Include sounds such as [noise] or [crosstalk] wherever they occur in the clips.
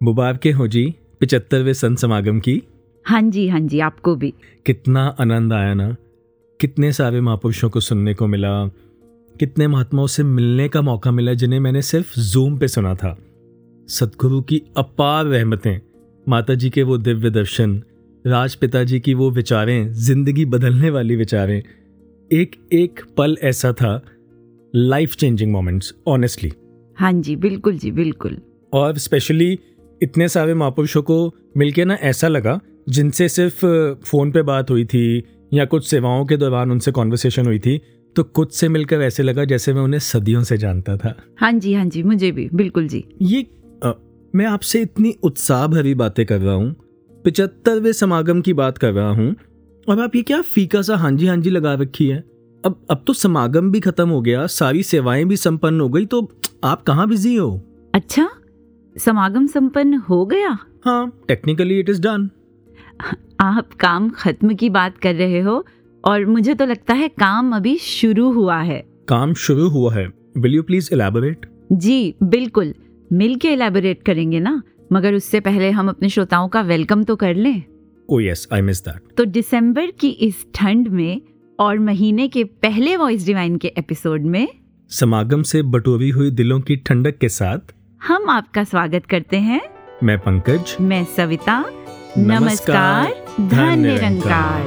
मुबारकें हो जी पिचहत्तरवें संत समागम की। हाँ जी हाँ जी आपको भी। कितना आनंद आया ना। कितने सारे महापुरुषों को सुनने को मिला। कितने महात्माओं से मिलने का मौका मिला जिन्हें मैंने सिर्फ़ जूम पे सुना था। सतगुरु की अपार रहमतें माता जी के वो दिव्य दर्शन राजपिता जी की वो विचारें ज़िंदगी बदलने वाली विचारें। एक एक पल ऐसा था लाइफ चेंजिंग मोमेंट्स ऑनेस्टली हाँ जी बिल्कुल जी बिल्कुल। और स्पेशली इतने सारे महापुरुषों को मिलके ना ऐसा लगा जिनसे सिर्फ़ फ़ोन पे बात हुई थी या कुछ सेवाओं के दौरान उनसे कॉन्वर्सेशन हुई थी तो कुछ से मिलकर ऐसे लगा जैसे मैं उन्हें सदियों से जानता था। हाँ जी हाँ जी मुझे भी बिल्कुल जी। ये आ, मैं आपसे इतनी उत्साह भरी बातें कर रहा हूँ पिचहत्तरवें समागम की बात कर रहा हूँ और आप ये क्या फीका सा हाँ जी हाँ जी लगा रखी है? अब अब तो समागम भी खत्म हो गया सारी सेवाएँ भी संपन्न हो गई तो आप कहाँ बिज़ी हो? अच्छा? समागम संपन्न हो गया? हाँ टेक्निकली इट इज़ डन आप काम खत्म की बात कर रहे हो और मुझे तो लगता है काम अभी शुरू हुआ है। काम शुरू हुआ है। विल यू प्लीज़ एलैबोरेट जी बिल्कुल। मिल के एलैबोरेट करेंगे ना? मगर उससे पहले हम अपने श्रोताओं का वेलकम तो कर लें। Oh yes I miss that तो दिसंबर की इस ठंड में और महीने के पहले वॉइस डिवाइन के एपिसोड में? समागम से बटोरी हुई दिलों की ठंडक के साथ हम आपका स्वागत करते हैं। मैं पंकज। मैं सविता। नमस्कार, धन निरंकार.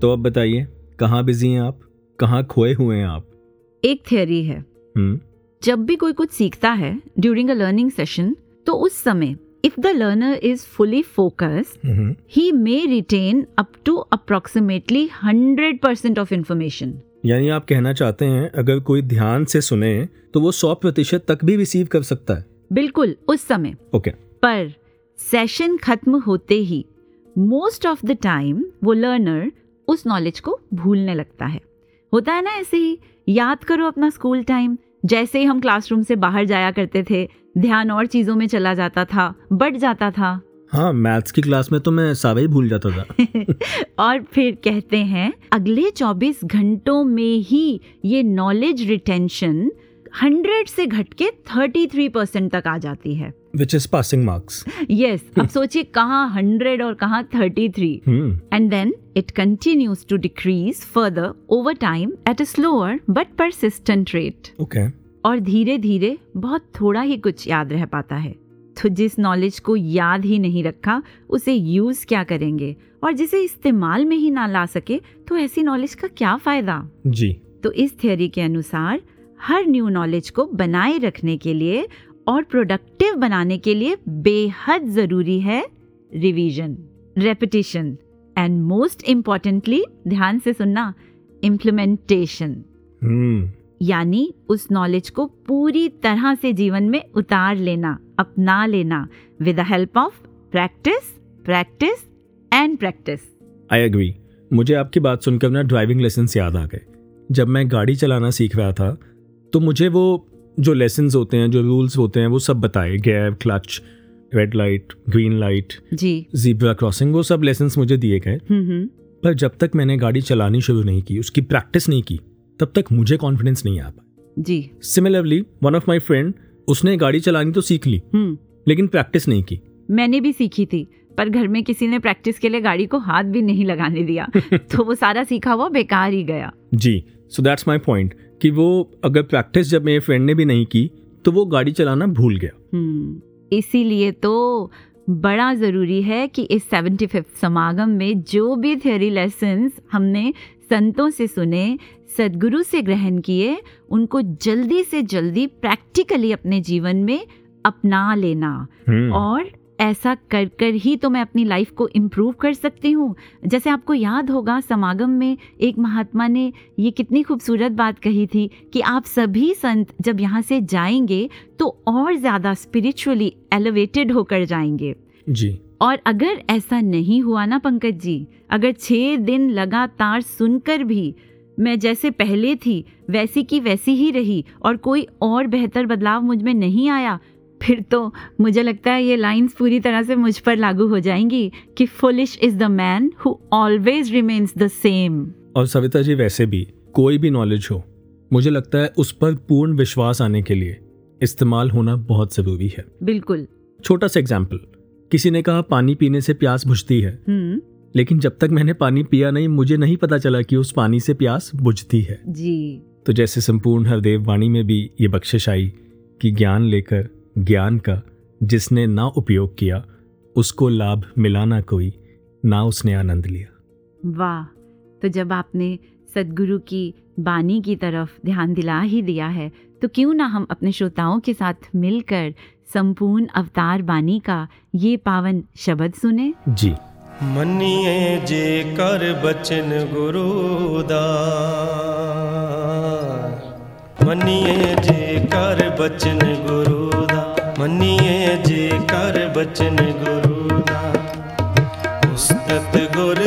तो अब बताइए कहाँ बिज़ी हैं आप? कहाँ खोए हुए हैं आप? एक थियोरी है। हम्म। जब भी कोई कुछ सीखता है ड्यूरिंग अ लर्निंग सेशन तो उस समय if the learner is fully focused hmm. he may retain up to approximately 100% of information. यानी आप कहना चाहते हैं अगर कोई ध्यान से सुने तो वो सौ प्रतिशत तक भी रिसीव कर सकता है। बिल्कुल उस समय। Okay okay. पर सेशन खत्म होते ही मोस्ट ऑफ़ द टाइम वो लर्नर उस नॉलेज को भूलने लगता है। होता है ना ऐसे ही याद करो अपना स्कूल टाइम जैसे ही हम क्लासरूम से बाहर जाया करते थे ध्यान और चीज़ों में चला जाता था बढ़ जाता था। हाँ मैथ्स की क्लास में तो मैं सारा ही भूल जाता था। [laughs] और फिर कहते हैं अगले 24 घंटों में ही ये नॉलेज रिटेंशन 100 से घट के 33 परसेंट तक आ जाती है। Which is passing marks yes अब सोचिए कहाँ 100 और कहाँ 33 hmm and then it continues to decrease further over time at a slower but persistent rate. Okay और धीरे धीरे बहुत थोड़ा ही कुछ याद रह पाता है। तो जिस नॉलेज को याद ही नहीं रखा उसे यूज़ क्या करेंगे? और जिसे इस्तेमाल में ही ना ला सके तो ऐसी नॉलेज का क्या फ़ायदा? जी। तो इस थियोरी के अनुसार हर न्यू नॉलेज को बनाए रखने के लिए और प्रोडक्टिव बनाने के लिए बेहद ज़रूरी है revision repetition and most importantly ध्यान से सुनना इम्प्लीमेंटेशन यानी उस नॉलेज को पूरी तरह से जीवन में उतार लेना अपना लेना with the help of practice practice and practice I agree मुझे आपकी बात सुनकर ना ड्राइविंग लेसन याद आ गए। जब मैं गाड़ी चलाना सीख रहा था तो मुझे वो जो लेसन्स होते हैं जो रूल्स होते हैं वो सब बताए गैर clutch red light green light जी। जीब्रा क्रॉसिंग वो सब लेसन्स मुझे दिए गए। हम्म हम्म। पर जब तक मैंने गाड़ी चलानी शुरू नहीं की उसकी प्रैक्टिस नहीं की तब तक मुझे कॉन्फिडेंस नहीं आ पाया। जी। Similarly one of my friend उसने गाड़ी चलानी तो सीख ली हम्म। लेकिन प्रैक्टिस नहीं की। मैंने भी सीखी थी पर घर में किसी ने प्रैक्टिस के लिए गाड़ी को हाथ भी नहीं लगाने दिया [laughs] तो वो सारा सीखा हुआ बेकार ही गया। जी सो दैट्स माई पॉइंट कि वो अगर प्रैक्टिस जब मेरे फ्रेंड ने भी नहीं की तो वो गाड़ी चलाना भूल गया। हम्म, इसीलिए तो बड़ा ज़रूरी है कि इस सेवेंटी फिफ्थ समागम में जो भी थियोरी लेसन्स हमने संतों से सुने सदगुरु से ग्रहण किए उनको जल्दी से जल्दी प्रैक्टिकली अपने जीवन में अपना लेना हम्म, और ऐसा कर कर ही तो मैं अपनी लाइफ को इम्प्रूव कर सकती हूँ। जैसे आपको याद होगा समागम में एक महात्मा ने ये कितनी खूबसूरत बात कही थी कि आप सभी संत जब यहाँ से जाएँगे तो और ज़्यादा स्पिरिचुअली एलिवेटेड होकर जाएँगे। जी। और अगर ऐसा नहीं हुआ ना पंकज जी अगर छः दिन लगातार सुनकर भी मैं जैसे पहले थी वैसी की वैसी ही रही और कोई और बेहतर बदलाव मुझमें नहीं आया फिर तो मुझे लगता है ये लाइंस पूरी तरह से मुझ पर लागू हो जाएँगी कि foolish is the man who always remains the same और सविता जी वैसे भी कोई भी नॉलेज हो मुझे लगता है उस पर पूर्ण विश्वास आने के लिए इस्तेमाल होना बहुत ज़रूरी है। बिल्कुल। छोटा सा एग्ज़ाम्पल किसी ने कहा पानी पीने से प्यास बुझती है। हम्म। लेकिन जब तक मैंने पानी पिया नहीं मुझे नहीं पता चला कि उस पानी से प्यास बुझती है। जी। तो जैसे संपूर्ण हरदेव वाणी में भी ये बख्शिश आई कि ज्ञान लेकर ज्ञान का जिसने ना उपयोग किया उसको लाभ मिला ना कोई ना उसने आनंद लिया। वाह तो जब आपने सदगुरु की बानी की तरफ़ ध्यान दिला ही दिया है तो क्यों ना हम अपने श्रोताओं के साथ मिलकर संपूर्ण अवतार बानी का ये पावन शब्द सुने? जी। मनिए जे कर बचन गुरुदा मनिए जे कर बचन गुरु ਮੰਨੀਏ ਜੇਕਰ ਬਚਨ ਗੁਰੂ ਦਾ ਉਸਤਤ ਗੁਰ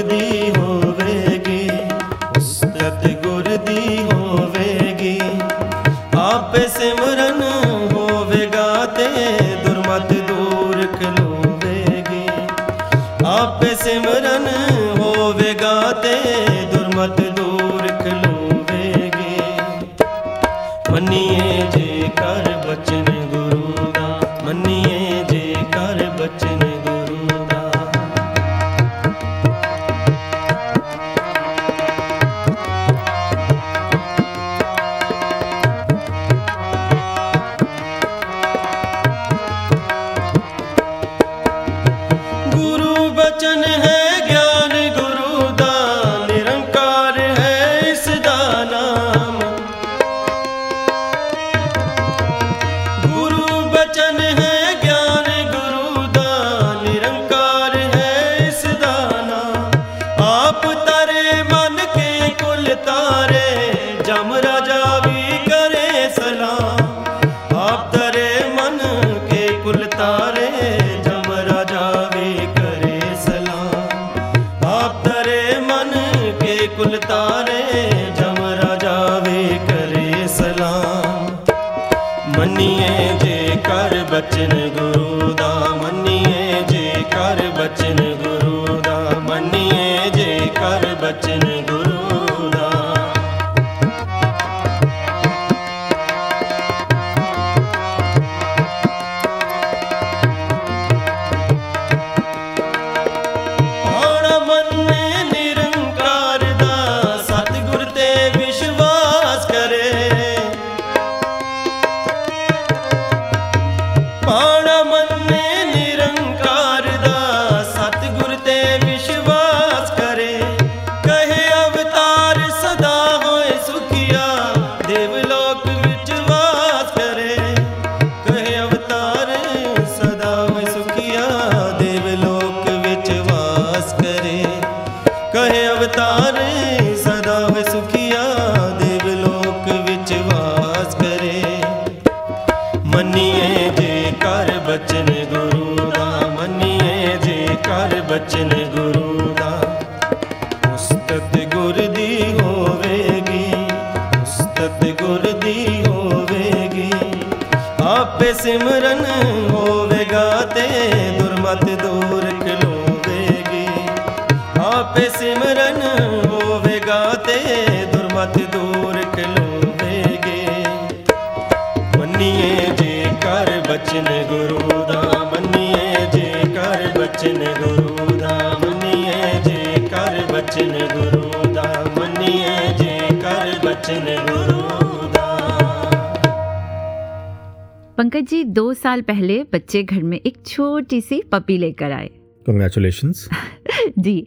बच्चे घर में एक छोटी सी पपी लेकर आए। कंग्रेचुलेशन [laughs] जी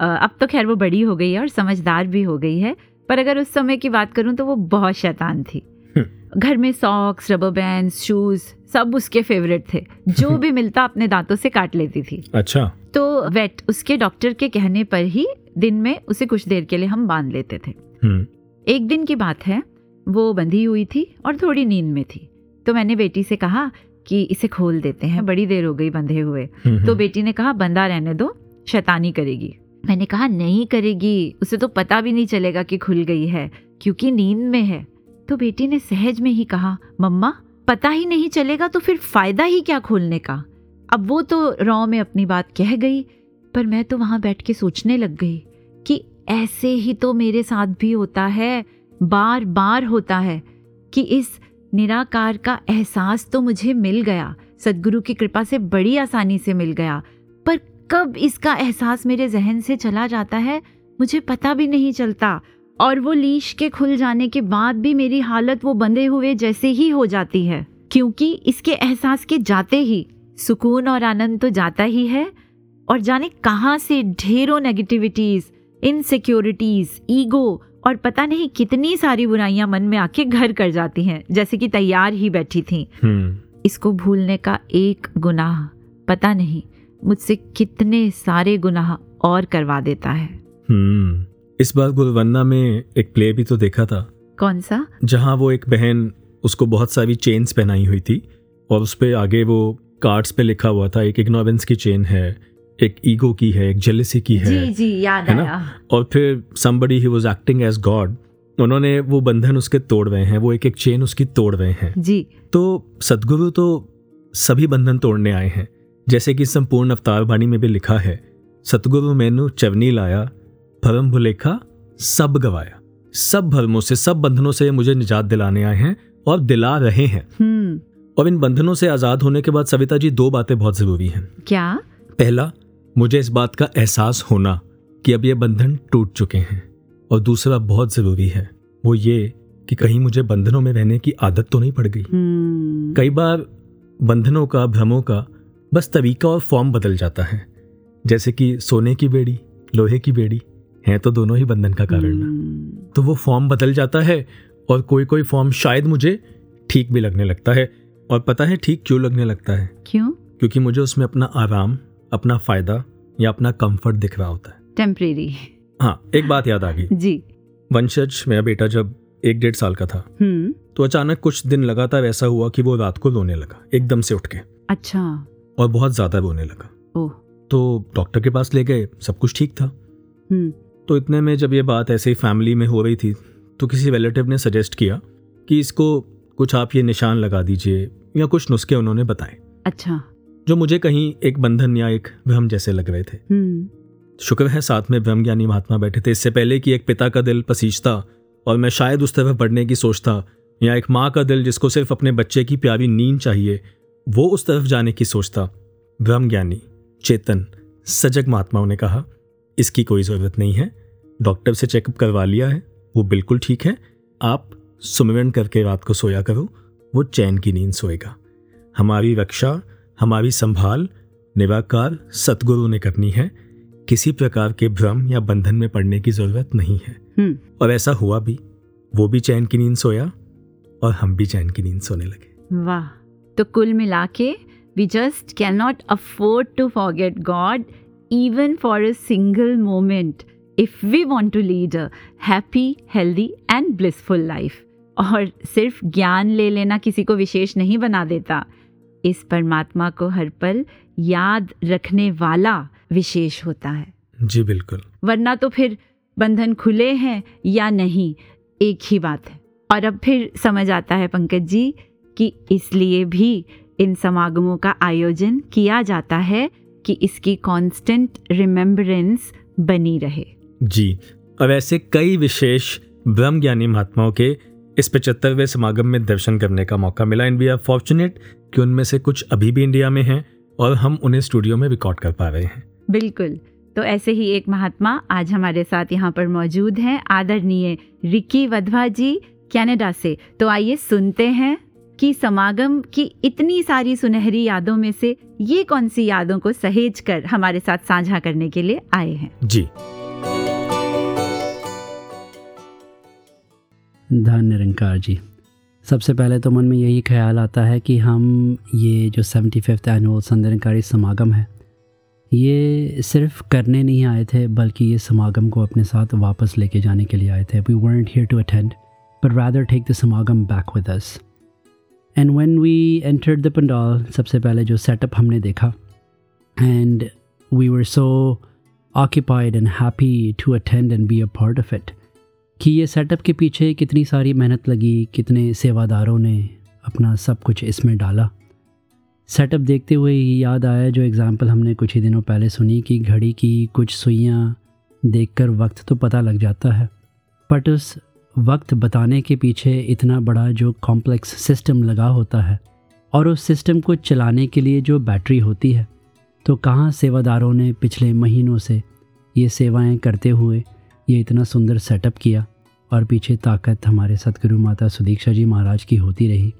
अब तो खैर वो बड़ी हो गई है और समझदार भी हो गई है पर अगर उस समय की बात करूँ तो वो बहुत शैतान थी। घर में सॉक्स रबर बैंड शूज़ सब उसके फेवरेट थे। जो भी मिलता अपने दांतों से काट लेती थी। अच्छा। तो वेट उसके डॉक्टर के कहने पर ही दिन में उसे कुछ देर के लिए हम बाँध लेते थे। हम्म। एक दिन की बात है वो बंधी हुई थी और थोड़ी नींद में थी। तो मैंने बेटी से कहा कि इसे खोल देते हैं बड़ी देर हो गई बंधे हुए। हम्म, तो बेटी ने कहा बंदा रहने दो शैतानी करेगी। मैंने कहा नहीं करेगी उसे तो पता भी नहीं चलेगा कि खुल गई है क्योंकि नींद में है। तो बेटी ने सहज में ही कहा मम्मा पता ही नहीं चलेगा तो फिर फ़ायदा ही क्या खोलने का? अब वो तो रॉ में अपनी बात कह गई पर मैं तो वहाँ बैठ के सोचने लग गई कि ऐसे ही तो मेरे साथ भी होता है बार बार होता है कि इस निराकार का एहसास तो मुझे मिल गया। सदगुरु की कृपा से बड़ी आसानी से मिल गया। पर कब इसका एहसास मेरे जहन से चला जाता है, मुझे पता भी नहीं चलता। और वो लीश के खुल जाने के बाद भी मेरी हालत वो बंधे हुए जैसे ही हो जाती है। क्योंकि इसके एहसास के जाते ही सुकून और आनंद तो जाता ही है। और जाने कहाँ से ढेरों नेगेटिविटीज इनसिक्योरिटीज ईगो और पता नहीं कितनी सारी बुराइयाँ मन में आके घर कर जाती हैं जैसे कि तैयार ही बैठी थी। हम्म। इसको भूलने का एक गुनाह पता नहीं मुझसे कितने सारे गुनाह और करवा देता है। हम्म। इस बार गुलवन्ना में एक प्ले भी तो देखा था। कौन सा? जहाँ वो एक बहन उसको बहुत सारी चेन्स पहनाई हुई थी और उस पर आगे वो कार्ड्स पे लिखा हुआ था एक इग्नोरेंस की चेन है एक ईगो की है एक जेलसी की है जी जी याद है ना? और फिर somebody he was acting as God उन्होंने वो बंधन उसके तोड़ रहे हैं वो एक एक चेन उसकी तोड़ रहे हैं। जी। तो सदगुरु तो सभी बंधन तोड़ने आए हैं। जैसे कि संपूर्ण अवतार वाणी में भी लिखा है सतगुरु मैनु चवनी लाया भरम भुलेखा सब गवाया। सब भरमों से सब बंधनों से मुझे निजात दिलाने आए हैं और दिला रहे हैं। हम्म। और इन बंधनों से आज़ाद होने के बाद सविता जी दो बातें बहुत ज़रूरी हैं। क्या? पहला मुझे इस बात का एहसास होना कि अब ये बंधन टूट चुके हैं और दूसरा बहुत ज़रूरी है वो ये कि कहीं मुझे बंधनों में रहने की आदत तो नहीं पड़ गई। हम्म। कई बार बंधनों का भ्रमों का बस तरीका और फॉर्म बदल जाता है जैसे कि सोने की बेड़ी लोहे की बेड़ी हैं तो दोनों ही बंधन का कारण। ना हम्म, तो वो फॉर्म बदल जाता है और कोई कोई फॉर्म शायद मुझे ठीक भी लगने लगता है और पता है ठीक क्यों लगने लगता है? क्यों? क्योंकि मुझे उसमें अपना आराम अपना फ़ायदा या अपना कंफर्ट दिख रहा होता है। टेम्परेरी हाँ एक बात याद आ गई। जी। वंशज मेरा बेटा जब एक डेढ़ साल का था हम्म। तो अचानक कुछ दिन लगातार ऐसा हुआ कि वो रात को रोने लगा एकदम से उठ के। अच्छा। और बहुत ज़्यादा रोने लगा। ओह। तो डॉक्टर के पास ले गए सब कुछ ठीक था। हम्म। तो इतने में जब ये बात ऐसे ही फैमिली में हो रही थी तो किसी रिलेटिव ने सजेस्ट किया कि इसको कुछ आप ये निशान लगा दीजिए या कुछ नुस्खे उन्होंने बताए। अच्छा। जो मुझे कहीं एक बंधन या एक भ्रम जैसे लग रहे थे। हम्म। शुक्र है साथ में ब्रह्म ज्ञानी महात्मा बैठे थे। इससे पहले कि एक पिता का दिल पसीजता और मैं शायद उस तरफ़ बढ़ने की सोचता या एक माँ का दिल जिसको सिर्फ़ अपने बच्चे की प्यारी नींद चाहिए वो उस तरफ़ जाने की सोचता ब्रह्म ज्ञानी चेतन सजग महात्माओं ने कहा इसकी कोई ज़रूरत नहीं है। डॉक्टर से चेकअप करवा लिया है वो बिल्कुल ठीक है। आप सुमिरन करके रात को सोया करो वो चैन की नींद सोएगा। हमारी रक्षा हमारी संभाल निराकार सतगुरु ने करनी है। किसी प्रकार के भ्रम या बंधन में पड़ने की ज़रूरत नहीं है। हम्म। और ऐसा हुआ भी। वो भी चैन की नींद सोया और हम भी चैन की नींद सोने लगे। वाह। तो कुल मिला के we just can not afford to forget God even for a single moment if we want to lead a happy healthy and blissful life और सिर्फ़ ज्ञान ले लेना किसी को विशेष नहीं बना देता। इस परमात्मा को हर पल याद रखने वाला विशेष होता है। जी बिल्कुल। वरना तो फिर बंधन खुले हैं या नहीं एक ही बात है। और अब फिर समझ आता है पंकज जी कि इसलिए भी इन समागमों का आयोजन किया जाता है कि इसकी कांस्टेंट रिमेम्बरेंस बनी रहे। जी और ऐसे कई विशेष ब्रह्म ज्ञानी महात्माओं के इस पचहत्तरवें समागम में दर्शन करने का मौका मिला एंड वी आर फॉर्चुनेट कि उनमें से कुछ अभी भी इंडिया में हैं और हम उन्हें स्टूडियो में रिकॉर्ड कर पा रहे हैं। बिल्कुल। तो ऐसे ही एक महात्मा आज हमारे साथ यहाँ पर मौजूद हैं। आदरणीय रिकी वधवा जी कनाडा से। तो आइए सुनते हैं कि समागम की इतनी सारी सुनहरी यादों में से ये कौन सी यादों को सहेज कर हमारे साथ साझा करने के लिए आए हैं। जी। धन निरंकार जी। सबसे पहले तो मन में यही ख्याल आता है कि हम ये जो सेवेंटी फिफ्थ एनुअल संदरकारी समागम है, ये सिर्फ़ करने नहीं आए थे, बल्कि ये समागम को अपने साथ वापस लेके जाने के लिए आए थे। We weren't here to attend पर rather take the samagam back with us and when we enter the pandal सबसे पहले जो सेटअप हमने देखा and we were so occupied and happy to attend and be a part of it कि ये setup के पीछे कितनी सारी मेहनत लगी, कितने सेवादारों ने अपना सब कुछ इसमें डाला। सेटअप देखते हुए याद आया जो एग्ज़ाम्पल हमने कुछ ही दिनों पहले सुनी कि घड़ी की कुछ सुइयाँ देखकर वक्त तो पता लग जाता है। बट उस वक्त बताने के पीछे इतना बड़ा जो कॉम्प्लेक्स सिस्टम लगा होता है और उस सिस्टम को चलाने के लिए जो बैटरी होती है तो कहाँ सेवादारों ने पिछले महीनों से ये सेवाएँ करते हुए ये इतना सुंदर सेटअप किया और पीछे ताकत हमारे सतगुरु माता सुदीक्षा जी महाराज की होती रही।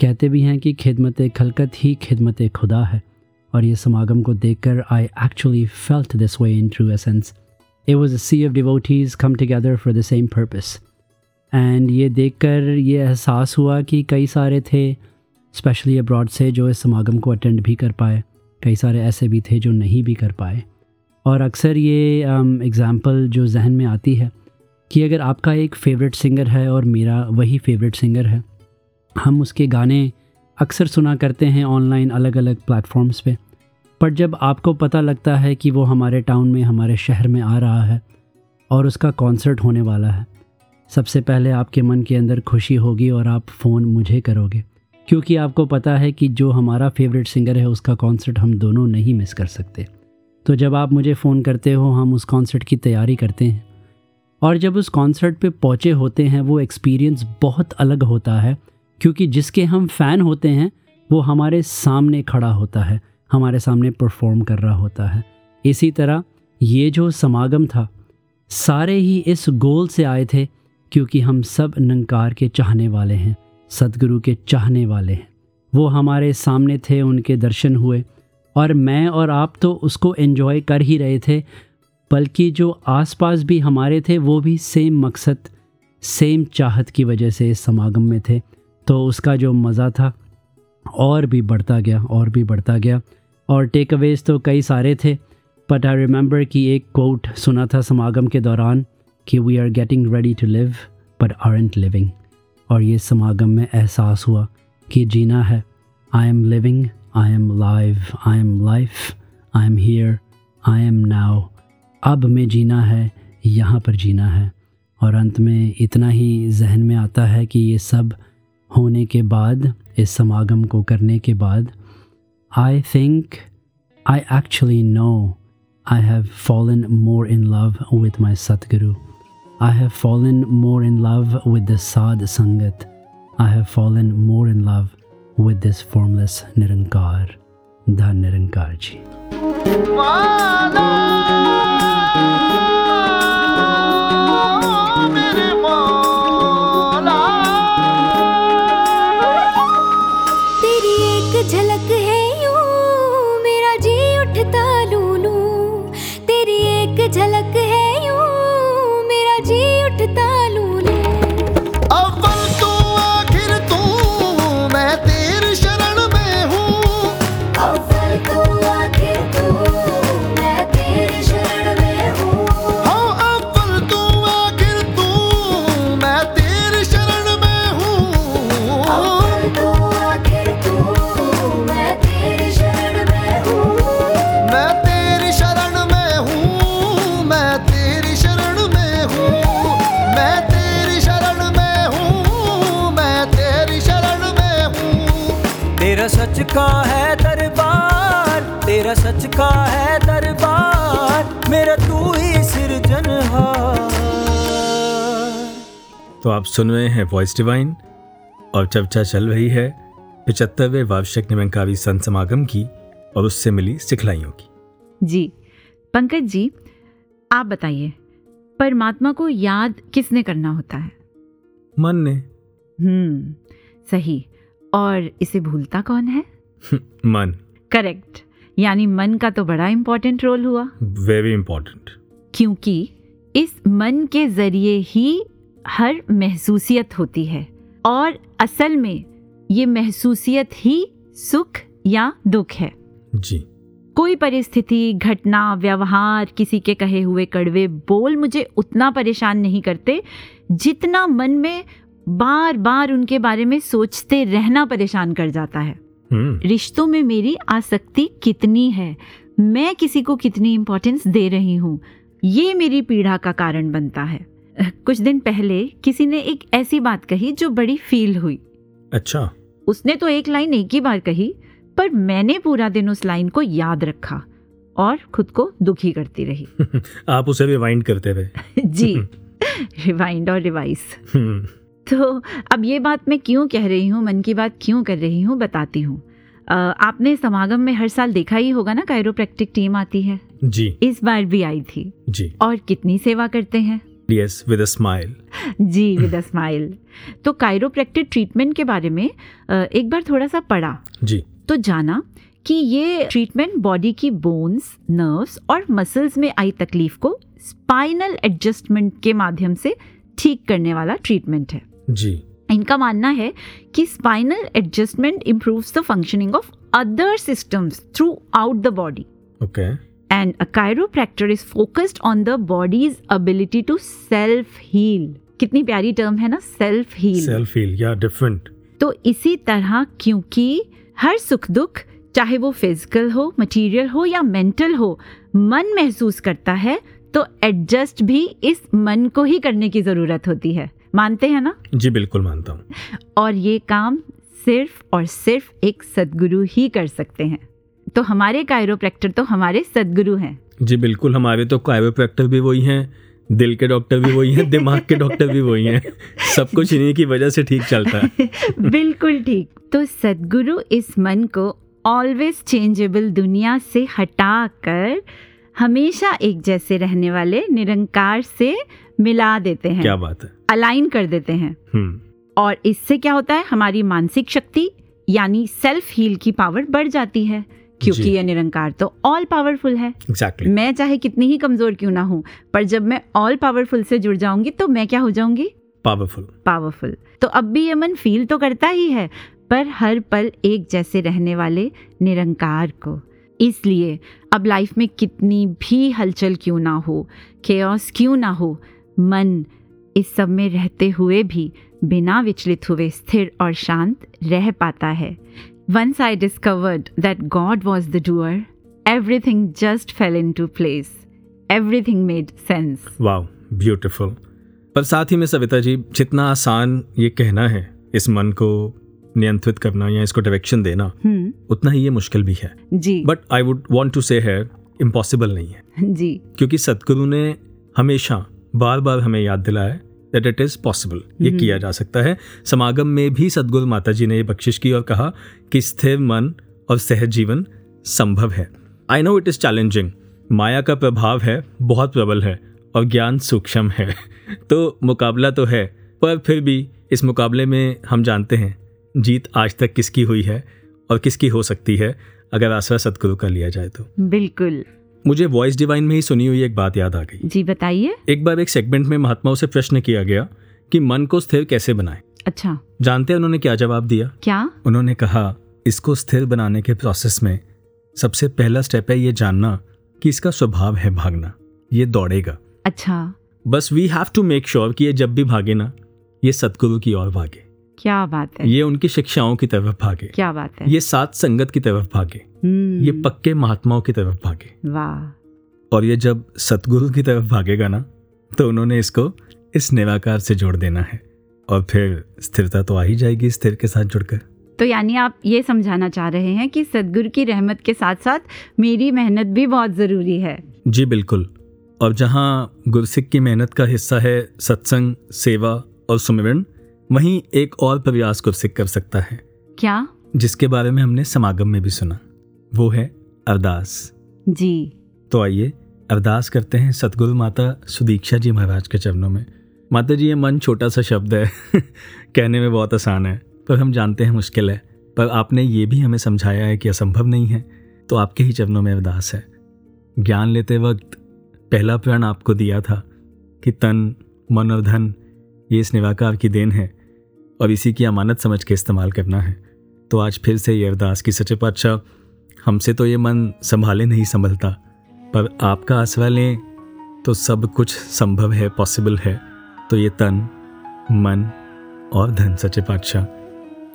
कहते भी हैं कि खिदमत खलकत ही खिदमत खुदा है और ये समागम को देखकर I actually felt this way in true essence was a sea of devotees come together for the same purpose. And ये देखकर ये एहसास हुआ कि कई सारे थे स्पेशली अब्रॉड से, जो इस समागम को अटेंड भी कर पाए। कई सारे ऐसे भी थे जो नहीं भी कर पाए। और अक्सर ये एग्ज़ाम्पल जो जहन में आती है कि अगर आपका एक फ़ेवरेट सिंगर है और मेरा वही फेवरेट सिंगर है, हम उसके गाने अक्सर सुना करते हैं ऑनलाइन अलग अलग प्लेटफॉर्म्स पे। पर जब आपको पता लगता है कि वो हमारे टाउन में, हमारे शहर में आ रहा है और उसका कॉन्सर्ट होने वाला है, सबसे पहले आपके मन के अंदर खुशी होगी और आप फ़ोन मुझे करोगे। क्योंकि आपको पता है कि जो हमारा फेवरेट सिंगर है, उसका कॉन्सर्ट हम दोनों नहीं मिस कर सकते। तो जब आप मुझे फ़ोन करते हो, हम उस कॉन्सर्ट की तैयारी करते हैं। और जब उस कॉन्सर्ट पे पहुँचे होते हैं, वो एक्सपीरियंस बहुत अलग होता है, क्योंकि जिसके हम फ़ैन होते हैं, वो हमारे सामने खड़ा होता है, हमारे सामने परफॉर्म कर रहा होता है। इसी तरह, ये जो समागम था, सारे ही इस गोल से आए थे, क्योंकि हम सब नंकार के चाहने वाले हैं, सदगुरु के चाहने वाले हैं। वो हमारे सामने थे, उनके दर्शन हुए और मैं और आप तो उसको एंजॉय कर ही रहे थे, बल्कि जो आसपास भी हमारे थे, वो भी सेम मकसद सेम चाहत की वजह से इस समागम में थे। तो उसका जो मज़ा था, और भी बढ़ता गया, और भी बढ़ता गया। और टेक अवेज तो कई सारे थे बट आई रिमेंबर कि एक कोट सुना था समागम के दौरान कि we are getting ready to live but aren't living और ये समागम में एहसास हुआ कि जीना है। I am living I am live I am life I am here I am now अब में जीना है, यहाँ पर जीना है। और अंत में इतना ही जहन में आता है कि ये सब होने के बाद, इस समागम को करने के बाद I think I actually know I have fallen more in love with my Satguru I have fallen more in love with the Sadh Sangat I have fallen more in love with this formless Nirankar, the Nirankar ji. का है दरबार मेरा तू ही तो आप सुन रहे हैं वॉइस डिवाइन और चर्चा चल रही है पिचहत्तरवें वार्षिक निरंकारी संत समागम की और उससे मिली सिखलाइयों की। जी पंकज जी आप बताइए परमात्मा को याद किसने करना होता है? मन ने। हम्म सही और इसे भूलता कौन है? [laughs] मन। करेक्ट। यानी मन का तो बड़ा इम्पोर्टेंट रोल हुआ। वेरी इम्पोर्टेंट क्योंकि इस मन के ज़रिए ही हर महसूसियत होती है और असल में ये महसूसियत ही सुख या दुख है। जी। कोई परिस्थिति घटना व्यवहार किसी के कहे हुए कड़वे बोल मुझे उतना परेशान नहीं करते जितना मन में बार बार उनके बारे में सोचते रहना परेशान कर जाता है। रिश्तों में मेरी आसक्ति कितनी है? मैं किसी को कितनी इम्पोर्टेंस दे रही हूँ? ये मेरी पीड़ा का कारण बनता है। कुछ दिन पहले किसी ने एक ऐसी बात कही जो बड़ी फील हुई। अच्छा। उसने तो एक लाइन एक ही बार कही पर मैंने पूरा दिन उस लाइन को याद रखा और खुद को दुखी करती रही। [laughs] आप उसे रिवाइंड करते रहे। [laughs] जी। [laughs] रिवाइंड और रिवाइज हम्म, तो अब ये बात मैं क्यों कह रही हूँ मन की बात क्यों कर रही हूँ बताती हूँ। आपने समागम में हर साल देखा ही होगा ना कायरोप्रैक्टिक टीम आती है। जी। इस बार भी आई थी। जी। और कितनी सेवा करते हैं? यस विद अ स्माइल जी विद अ स्माइल तो कायरोप्रैक्टिक ट्रीटमेंट के बारे में एक बार थोड़ा सा पढ़ा। जी। तो जाना कि ये ट्रीटमेंट बॉडी की बोन्स नर्व्स और मसल्स में आई तकलीफ़ को स्पाइनल एडजस्टमेंट के माध्यम से ठीक करने वाला ट्रीटमेंट है। जी। इनका मानना है कि spinal adjustment improves the functioning of other systems throughout the body okay and a chiropractor is focused on the body's ability to self heal कितनी प्यारी टर्म है ना? सेल्फ हील सेल्फ फील या डिफरेंट तो इसी तरह क्योंकि हर सुख दुख चाहे वो फ़िज़िकल हो मटेरियल हो या मेंटल हो मन महसूस करता है तो एडजस्ट भी इस मन को ही करने की ज़रूरत होती है। मानते हैं ना? जी बिल्कुल मानता हूँ। और ये काम सिर्फ़ और सिर्फ़ एक सदगुरु ही कर सकते हैं। तो हमारे कायरोप्रैक्टर तो हमारे सदगुरु हैं। जी बिल्कुल हमारे तो कायरोप्रैक्टर भी वही हैं दिल के डॉक्टर भी वही हैं दिमाग के डॉक्टर भी वही हैं। सब कुछ इन्हीं की वजह से ठीक चलता है। [laughs] बिल्कुल ठीक। तो सदगुरु इस मन को ऑलवेज चेंजेबल दुनिया से हटाकर हमेशा एक जैसे रहने वाले निरंकार से मिला देते हैं। क्या बात है। अलाइन कर देते हैं। हम्म। और इससे क्या होता है? हमारी मानसिक शक्ति यानी सेल्फ हील की पावर बढ़ जाती है क्योंकि जी। ये निरंकार तो ऑल पावरफुल है। एग्जैक्टली मैं चाहे कितनी ही कमज़ोर क्यों ना हूँ पर जब मैं ऑल पावरफुल से जुड़ जाऊँगी तो मैं क्या हो जाऊँगी? पावरफुल पावरफुल तो अब भी ये मन फील तो करता ही है पर हर पल एक जैसे रहने वाले निरंकार को। इसलिए अब लाइफ में कितनी भी हलचल क्यों ना हो क्यों ना हो मन इस सब में रहते हुए भी बिना विचलित हुए स्थिर और शांत रह पाता है। Once I discovered that God was the doer everything just fell into place everything made sense wow beautiful पर साथ ही में सविता जी जितना आसान ये कहना है इस मन को नियंत्रित करना या इसको डायरेक्शन देना हम्म। उतना ही ये मुश्किल भी है। जी। But I would want to say है इम्पॉसिबल नहीं है। जी। क्योंकि सतगुरु ने हमेशा बार बार हमें याद दिलाया दैट इट इज़ पॉसिबल ये किया जा सकता है। समागम में भी सदगुरु माता जी ने ये बख्शिश की और कहा कि स्थिर मन और सहज जीवन संभव है। I know it is challenging माया का प्रभाव है बहुत प्रबल है और ज्ञान सूक्ष्म है। तो मुकाबला तो है पर फिर भी इस मुकाबले में हम जानते हैं जीत आज तक किसकी हुई है और किसकी हो सकती है अगर आसरा सतगुरु का लिया जाए तो। बिल्कुल। मुझे वॉइस डिवाइन में ही सुनी हुई एक बात याद आ गई। जी बताइए। एक बार एक सेगमेंट में महात्माओं से प्रश्न किया गया कि मन को स्थिर कैसे बनाएँ। अच्छा। जानते हैं उन्होंने क्या जवाब दिया? क्या? उन्होंने कहा इसको स्थिर बनाने के प्रोसेस में सबसे पहला स्टेप है ये जानना कि इसका स्वभाव है भागना। ये दौड़ेगा। अच्छा। बस we have to make sure कि ये जब भी भागे ना ये सतगुरु की ओर भागे। क्या बात है? ये उनकी शिक्षाओं की तरफ़ भागे। क्या बात है? ये सात संगत की तरफ़ भागे। हम्म, ये पक्के महात्माओं की तरफ़ भागे। वाह। और ये जब सतगुरु की तरफ़ भागेगा ना तो उन्होंने इसको इस निराकार से जोड़ देना है। और फिर स्थिरता तो आ ही जाएगी स्थिर के साथ जुड़कर। तो यानी आप ये समझाना चाह रहे हैं कि सदगुरु की रहमत के साथ साथ मेरी मेहनत भी बहुत ज़रूरी है। जी बिल्कुल। और जहाँ गुरसिक की मेहनत का हिस्सा है सत्संग सेवा और सुमिरन वहीं एक और प्रयास गुरसिक कर सकता है। क्या? जिसके बारे में हमने समागम में भी सुना। वो है अरदास। जी। तो आइए अरदास करते हैं सतगुरु माता सुदीक्षा जी महाराज के चरणों में। माता जी ये मन छोटा सा शब्द है। [laughs] कहने में बहुत आसान है पर हम जानते हैं मुश्किल है। पर आपने ये भी हमें समझाया है कि असंभव नहीं है। तो आपके ही चरणों में अरदास है। ज्ञान लेते वक्त पहला प्रण आपको दिया था कि तन मन और धन ये इस निराकार की देन है। और इसी की अमानत समझ के इस्तेमाल करना है। तो आज फिर से ये अरदास की सचे पातशाह, हमसे तो ये मन संभाले नहीं संभलता, पर आपका आसरा लें तो सब कुछ संभव है पॉसिबल है। तो ये तन, मन और धन सचे पातशाह,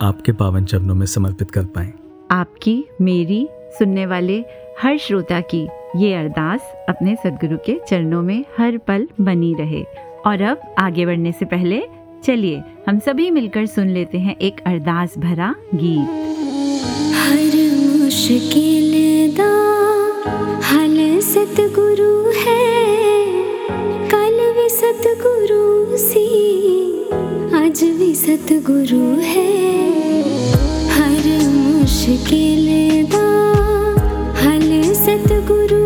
आपके पावन चरणों में समर्पित कर पाए। आपकी, मेरी, सुनने वाले हर श्रोता की ये अरदास अपने सदगुरु के चरणों में हर पल बनी रहे। और अब आगे बढ़ने से पहले चलिए, हम सभी मिलकर सुन लेते हैं एक अरदास भरा गीत। हर मुश्किल हल सतगुरु है, कल भी सतगुरु सी, आज भी सतगुरु है। हर मुश्किल दा, हल सतगुरु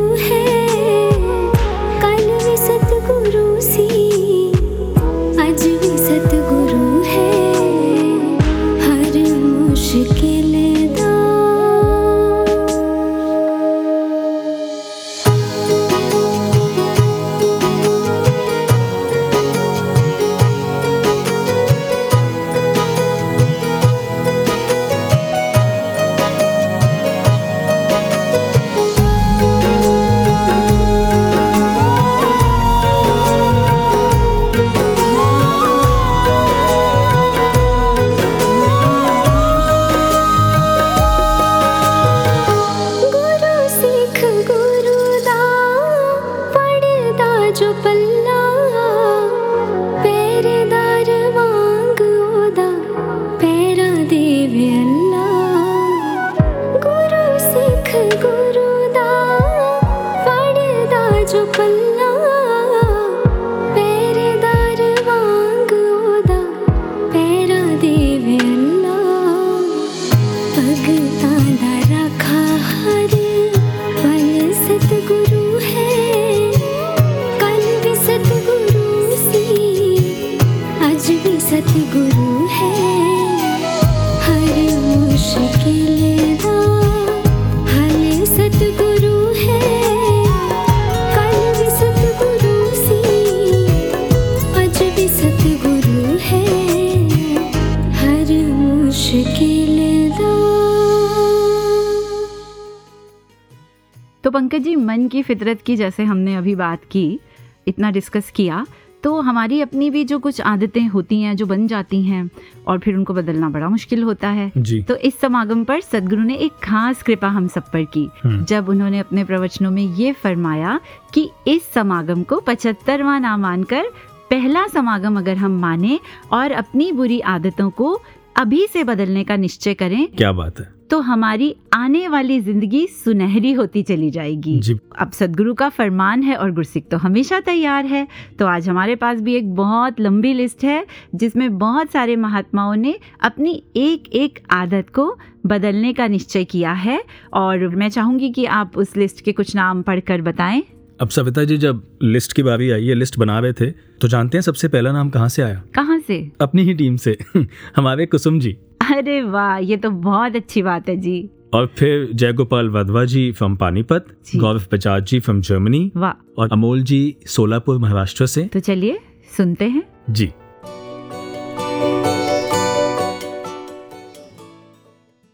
मन की फितरत की जैसे हमने अभी बात की इतना डिस्कस किया तो हमारी अपनी भी जो कुछ आदतें होती हैं जो बन जाती हैं और फिर उनको बदलना बड़ा मुश्किल होता है। जी। तो इस समागम पर सदगुरु ने एक खास कृपा हम सब पर की हम्म। जब उन्होंने अपने प्रवचनों में ये फरमाया कि इस समागम को पचहत्तरवा ना मानकर पहला समागम अगर हम माने और अपनी बुरी आदतों को अभी से बदलने का निश्चय करें। क्या बात है। तो हमारी आने वाली ज़िंदगी सुनहरी होती चली जाएगी। जी। अब सदगुरु का फरमान है और गुरसिक तो हमेशा तैयार है। तो आज हमारे पास भी एक बहुत लंबी लिस्ट है जिसमें बहुत सारे महात्माओं ने अपनी एक एक आदत को बदलने का निश्चय किया है। और मैं चाहूँगी कि आप उस लिस्ट के कुछ नाम पढ़कर बताएँ। अब सविता जी जब लिस्ट की बारी आई है लिस्ट बना रहे थे तो जानते हैं सबसे पहला नाम कहाँ से आया? कहाँ से? अपनी ही टीम से। [laughs] हमारे कुसुम जी। अरे वाह ये तो बहुत अच्छी बात है जी। और फिर Jaigopal Wadhwa ji from Panipat Gaurav Bajaj ji from Germany वाह। और अमोल जी सोलापुर महाराष्ट्र से। तो चलिए सुनते हैं। जी।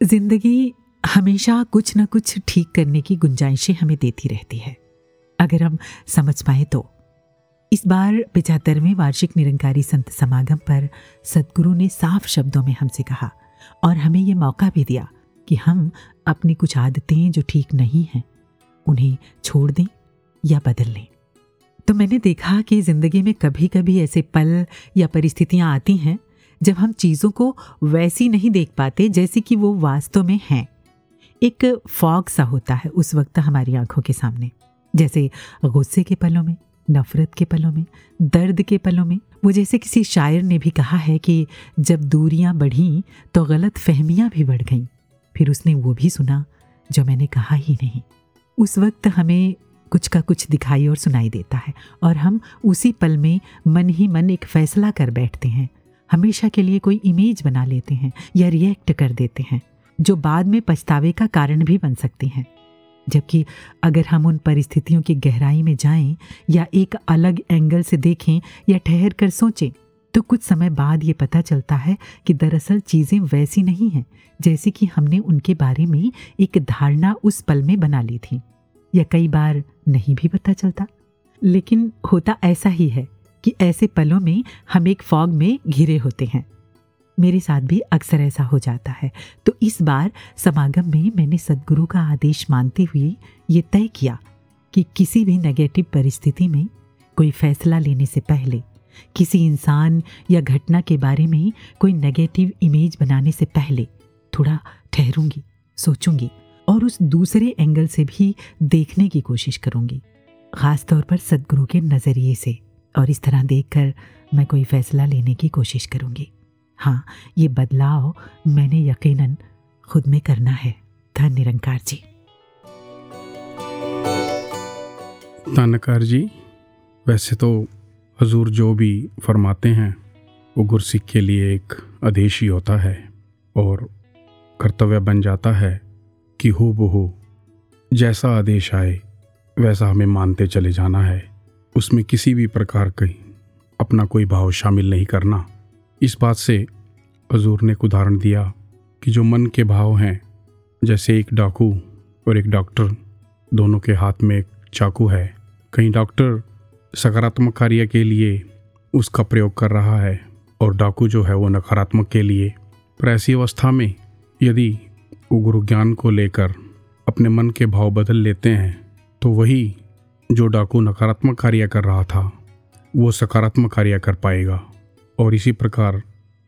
ज़िंदगी हमेशा कुछ न कुछ ठीक करने की गुंजाइशें हमें देती रहती है। अगर हम समझ पाए तो। इस बार पिछहत्तरवें वार्षिक निरंकारी संत समागम पर सदगुरु ने साफ़ शब्दों में हमसे कहा और हमें ये मौका भी दिया कि हम अपनी कुछ आदतें जो ठीक नहीं हैं, उन्हें छोड़ दें या बदल लें। तो मैंने देखा कि ज़िंदगी में कभी कभी ऐसे पल या परिस्थितियाँ आती हैं, जब हम चीज़ों को वैसी नहीं देख पाते जैसी कि वो वास्तव में हैं। एक फॉग सा होता है उस वक्त हमारी आँखों के सामने, जैसे गुस्से के पलों में। नफरत के पलों में, दर्द के पलों में वो जैसे किसी शायर ने भी कहा है कि जब दूरियाँ बढ़ीं तो गलत फहमियाँ भी बढ़ गईं। फिर उसने वो भी सुना, जो मैंने कहा ही नहीं। उस वक्त हमें कुछ का कुछ दिखाई और सुनाई देता है, और हम उसी पल में मन ही मन एक फैसला कर बैठते हैं। हमेशा के लिए कोई इमेज बना लेते हैं या रिएक्ट कर देते हैं, जो बाद में पछतावे का कारण भी बन सकती हैं। जबकि अगर हम उन परिस्थितियों की गहराई में जाएँ या एक अलग एंगल से देखें या ठहर कर सोचें तो कुछ समय बाद ये पता चलता है कि दरअसल चीज़ें वैसी नहीं हैं, जैसे कि हमने उनके बारे में एक धारणा उस पल में बना ली थी। या कई बार नहीं भी पता चलता। लेकिन होता ऐसा ही है कि ऐसे पलों में हम एक फॉग में घिरे होते हैं। मेरे साथ भी अक्सर ऐसा हो जाता है। तो इस बार समागम में मैंने सदगुरु का आदेश मानते हुए ये तय किया कि किसी भी नेगेटिव परिस्थिति में कोई फैसला लेने से पहले, किसी इंसान या घटना के बारे में कोई नेगेटिव इमेज बनाने से पहले थोड़ा ठहरूँगी, सोचूँगी और उस दूसरे एंगल से भी देखने की कोशिश करूँगी। ख़ास तौर पर सदगुरु के नज़रिए से और इस तरह देखकर मैं कोई फैसला लेने की कोशिश करूँगी। हाँ ये बदलाव मैंने यकीनन खुद में करना है धन निरंकार जी। तानकार जी, वैसे तो हजूर जो भी फरमाते हैं, वो गुरसिख के लिए एक आदेश ही होता है और कर्तव्य बन जाता है कि हो बहू जैसा आदेश आए, वैसा हमें मानते चले जाना है। उसमें किसी भी प्रकार की अपना कोई भाव शामिल नहीं करना। इस बात से हजूर ने एक उदाहरण दिया कि जो मन के भाव हैं, जैसे एक डाकू और एक डॉक्टर, दोनों के हाथ में एक चाकू है। कहीं डॉक्टर सकारात्मक कार्य के लिए उसका प्रयोग कर रहा है और डाकू जो है वो नकारात्मक के लिए। पर ऐसी अवस्था में यदि वो गुरु ज्ञान को लेकर अपने मन के भाव बदल लेते हैं तो वही जो डाकू नकारात्मक कार्य कर रहा था, वो सकारात्मक कार्य कर पाएगा। और इसी प्रकार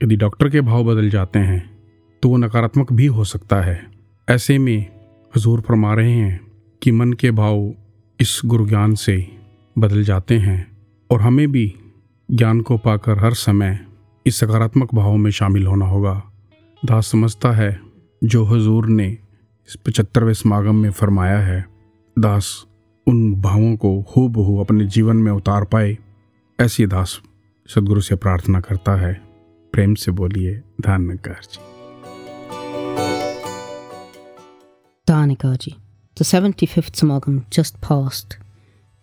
यदि डॉक्टर के भाव बदल जाते हैं तो वो नकारात्मक भी हो सकता है। ऐसे में हजूर फरमा रहे हैं कि मन के भाव इस गुरु ज्ञान से बदल जाते हैं और हमें भी ज्ञान को पाकर हर समय इस सकारात्मक भाव में शामिल होना होगा। दास समझता है, जो हजूर ने इस पचहत्तरवें समागम में फरमाया है, दास उन भावों को हु बहू अपने जीवन में उतार पाए, ऐसी दास सदगुरु से प्रार्थना करता है प्रेम से बोलिए धानकार जी Dhanikaji. The 75th Samagam just passed,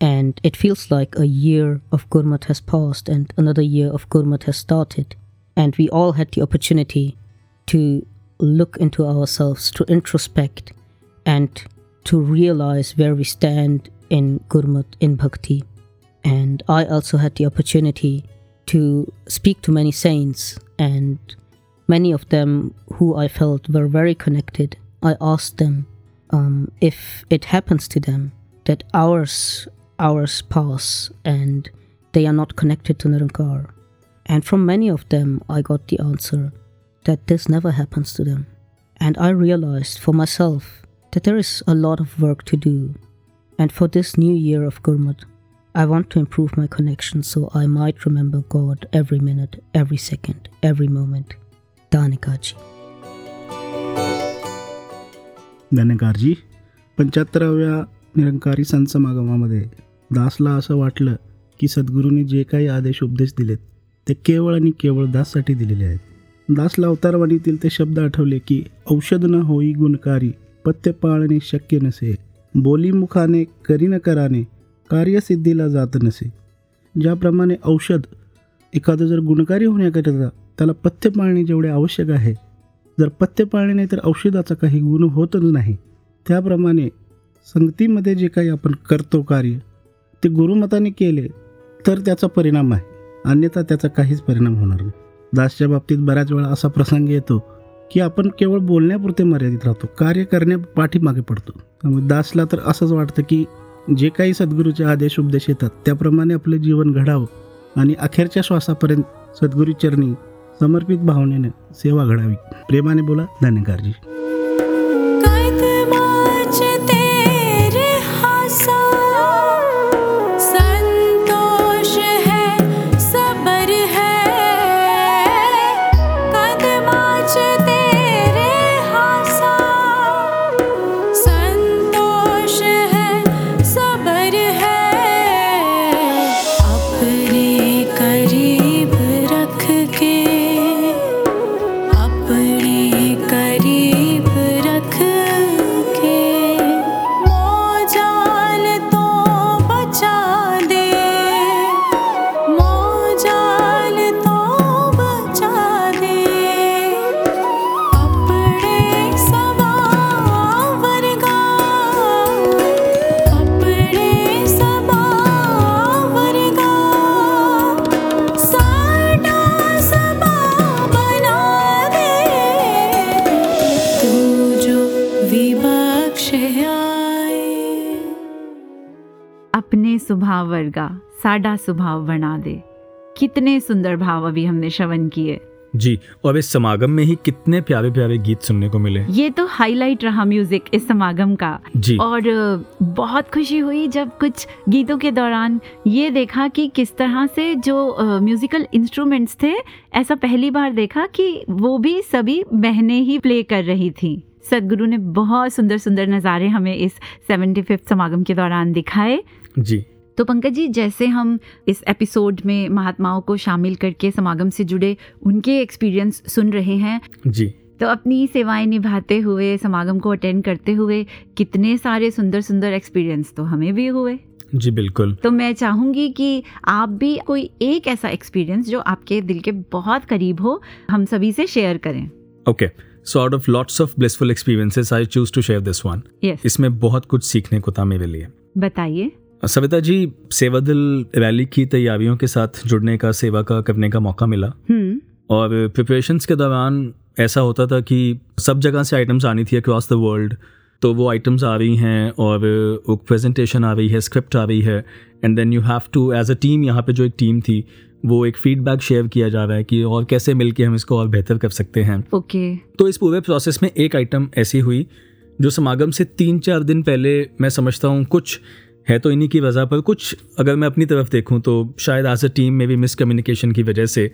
and it feels like a year of Gurmat has passed and another year of Gurmat has started. And we all had the opportunity to look into ourselves, to introspect, and to realize where we stand in Gurmat, in Bhakti. And I also had the opportunity to speak to many saints, and many of them who I felt were very connected. I asked them um, if it happens to them that hours hours pass and they are not connected to Nirankar. And from many of them, I got the answer that this never happens to them. And I realized for myself that there is a lot of work to do. And for this new year of Gurmat, I want to improve my connection so I might remember God every minute, every second, every moment. Dhanikaji. धनकारजी पंच्याहत्तराव्या Nirankari संत समागमामध्ये दासला असं वाटलं की सद्गुरूंनी जे काही आदेश उपदेश दिलेत ते केवळ आणि केवळ दाससाठी दिलेले आहेत दासला अवतारवाणीतील ते शब्द आठवले की औषध न होई गुणकारी पथ्य पाळणे शक्य नसे बोलीमुखाने करीन कराने कार्यसिद्धीला जात नसे. ज्याप्रमाणे औषध एखादं जर गुणकारी होण्याकरिता त्याला पथ्य पाळणे जेवढे आवश्यक आहे जर पथ्य पाळणे नाही तर औषधाचा काही गुण होतच नाही. त्याप्रमाणे संगतीमध्ये जे काही आपण करतो कार्य ते गुरुमताने केले तर त्याचा परिणाम आहे. अन्यथा त्याचा काहीच परिणाम होणार नाही. दासच्या बाबतीत बऱ्याच वेळा असा प्रसंग येतो की आपण केवळ बोलण्यापुरते मर्यादित राहतो कार्य करण्या पाठीमागे पडतो. त्यामुळे दासला तर असंच वाटतं की जे काही सद्गुरूचे आदेश उपदेश येतात त्याप्रमाणे आपलं जीवन घडावं आणि अखेरच्या श्वासापर्यंत सद्गुरू चरणी समर्पित भावनेने सेवा घडावी. प्रेमाने बोला धन्यकारजी. साडा सुभाव बना दे। कितने सुंदर भाव अभी हमने श्रवण किए। जी और इस समागम में ही कितने प्यारे प्यारे गीत सुनने को मिले। ये तो हाईलाइट रहा म्यूज़िक इस समागम का। जी। और बहुत खुशी हुई जब कुछ गीतों के दौरान ये देखा कि किस तरह से जो म्यूजिकल इंस्ट्रूमेंट्स थे ऐसा पहली बार देखा कि वो भी सभी बहनें ही प्ले कर रही थी। सदगुरु ने बहुत सुंदर सुंदर नज़ारे हमें इस सेवेंटी समागम के दौरान दिखाए। जी। तो पंकज जी जैसे हम इस एपिसोड में महात्माओं को शामिल करके समागम से जुड़े उनके एक्सपीरियंस सुन रहे हैं जी। तो अपनी सेवाएँ निभाते हुए समागम को अटेंड करते हुए कितने सारे सुंदर सुंदर एक्सपीरियंस तो हमें भी हुए। जी बिल्कुल। तो मैं चाहूँगी कि आप भी कोई एक ऐसा एक्सपीरियंस जो आपके दिल के बहुत करीब हो हम सभी से शेयर करें। Okay so out of lots of blissful experiences I choose to share this one yes इसमें बहुत कुछ सीखने को था मेरे लिए। बताइए। सविता जी सेवा दिल रैली की तैयारियों के साथ जुड़ने का सेवा का करने का मौका मिला। हम्म। और प्रिपरेशंस के दौरान ऐसा होता था कि सब जगह से आइटम्स आनी थी अक्रॉस द वर्ल्ड तो वो आइटम्स आ रही हैं और एक प्रेजेंटेशन आ रही है स्क्रिप्ट आ रही है and then you have to as a team यहाँ पे जो एक टीम थी वो एक फीडबैक शेयर किया जा रहा है कि और कैसे मिलके हम इसको और बेहतर कर सकते हैं। ओके। okay. तो इस पूरे प्रोसेस में एक आइटम ऐसी हुई जो समागम से तीन चार दिन पहले मैं समझता हूँ कुछ है तो इन्हीं की वजह पर कुछ अगर मैं अपनी तरफ़ देखूँ तो शायद आज ए टीम में भी मिसकम्युनिकेशन की वजह से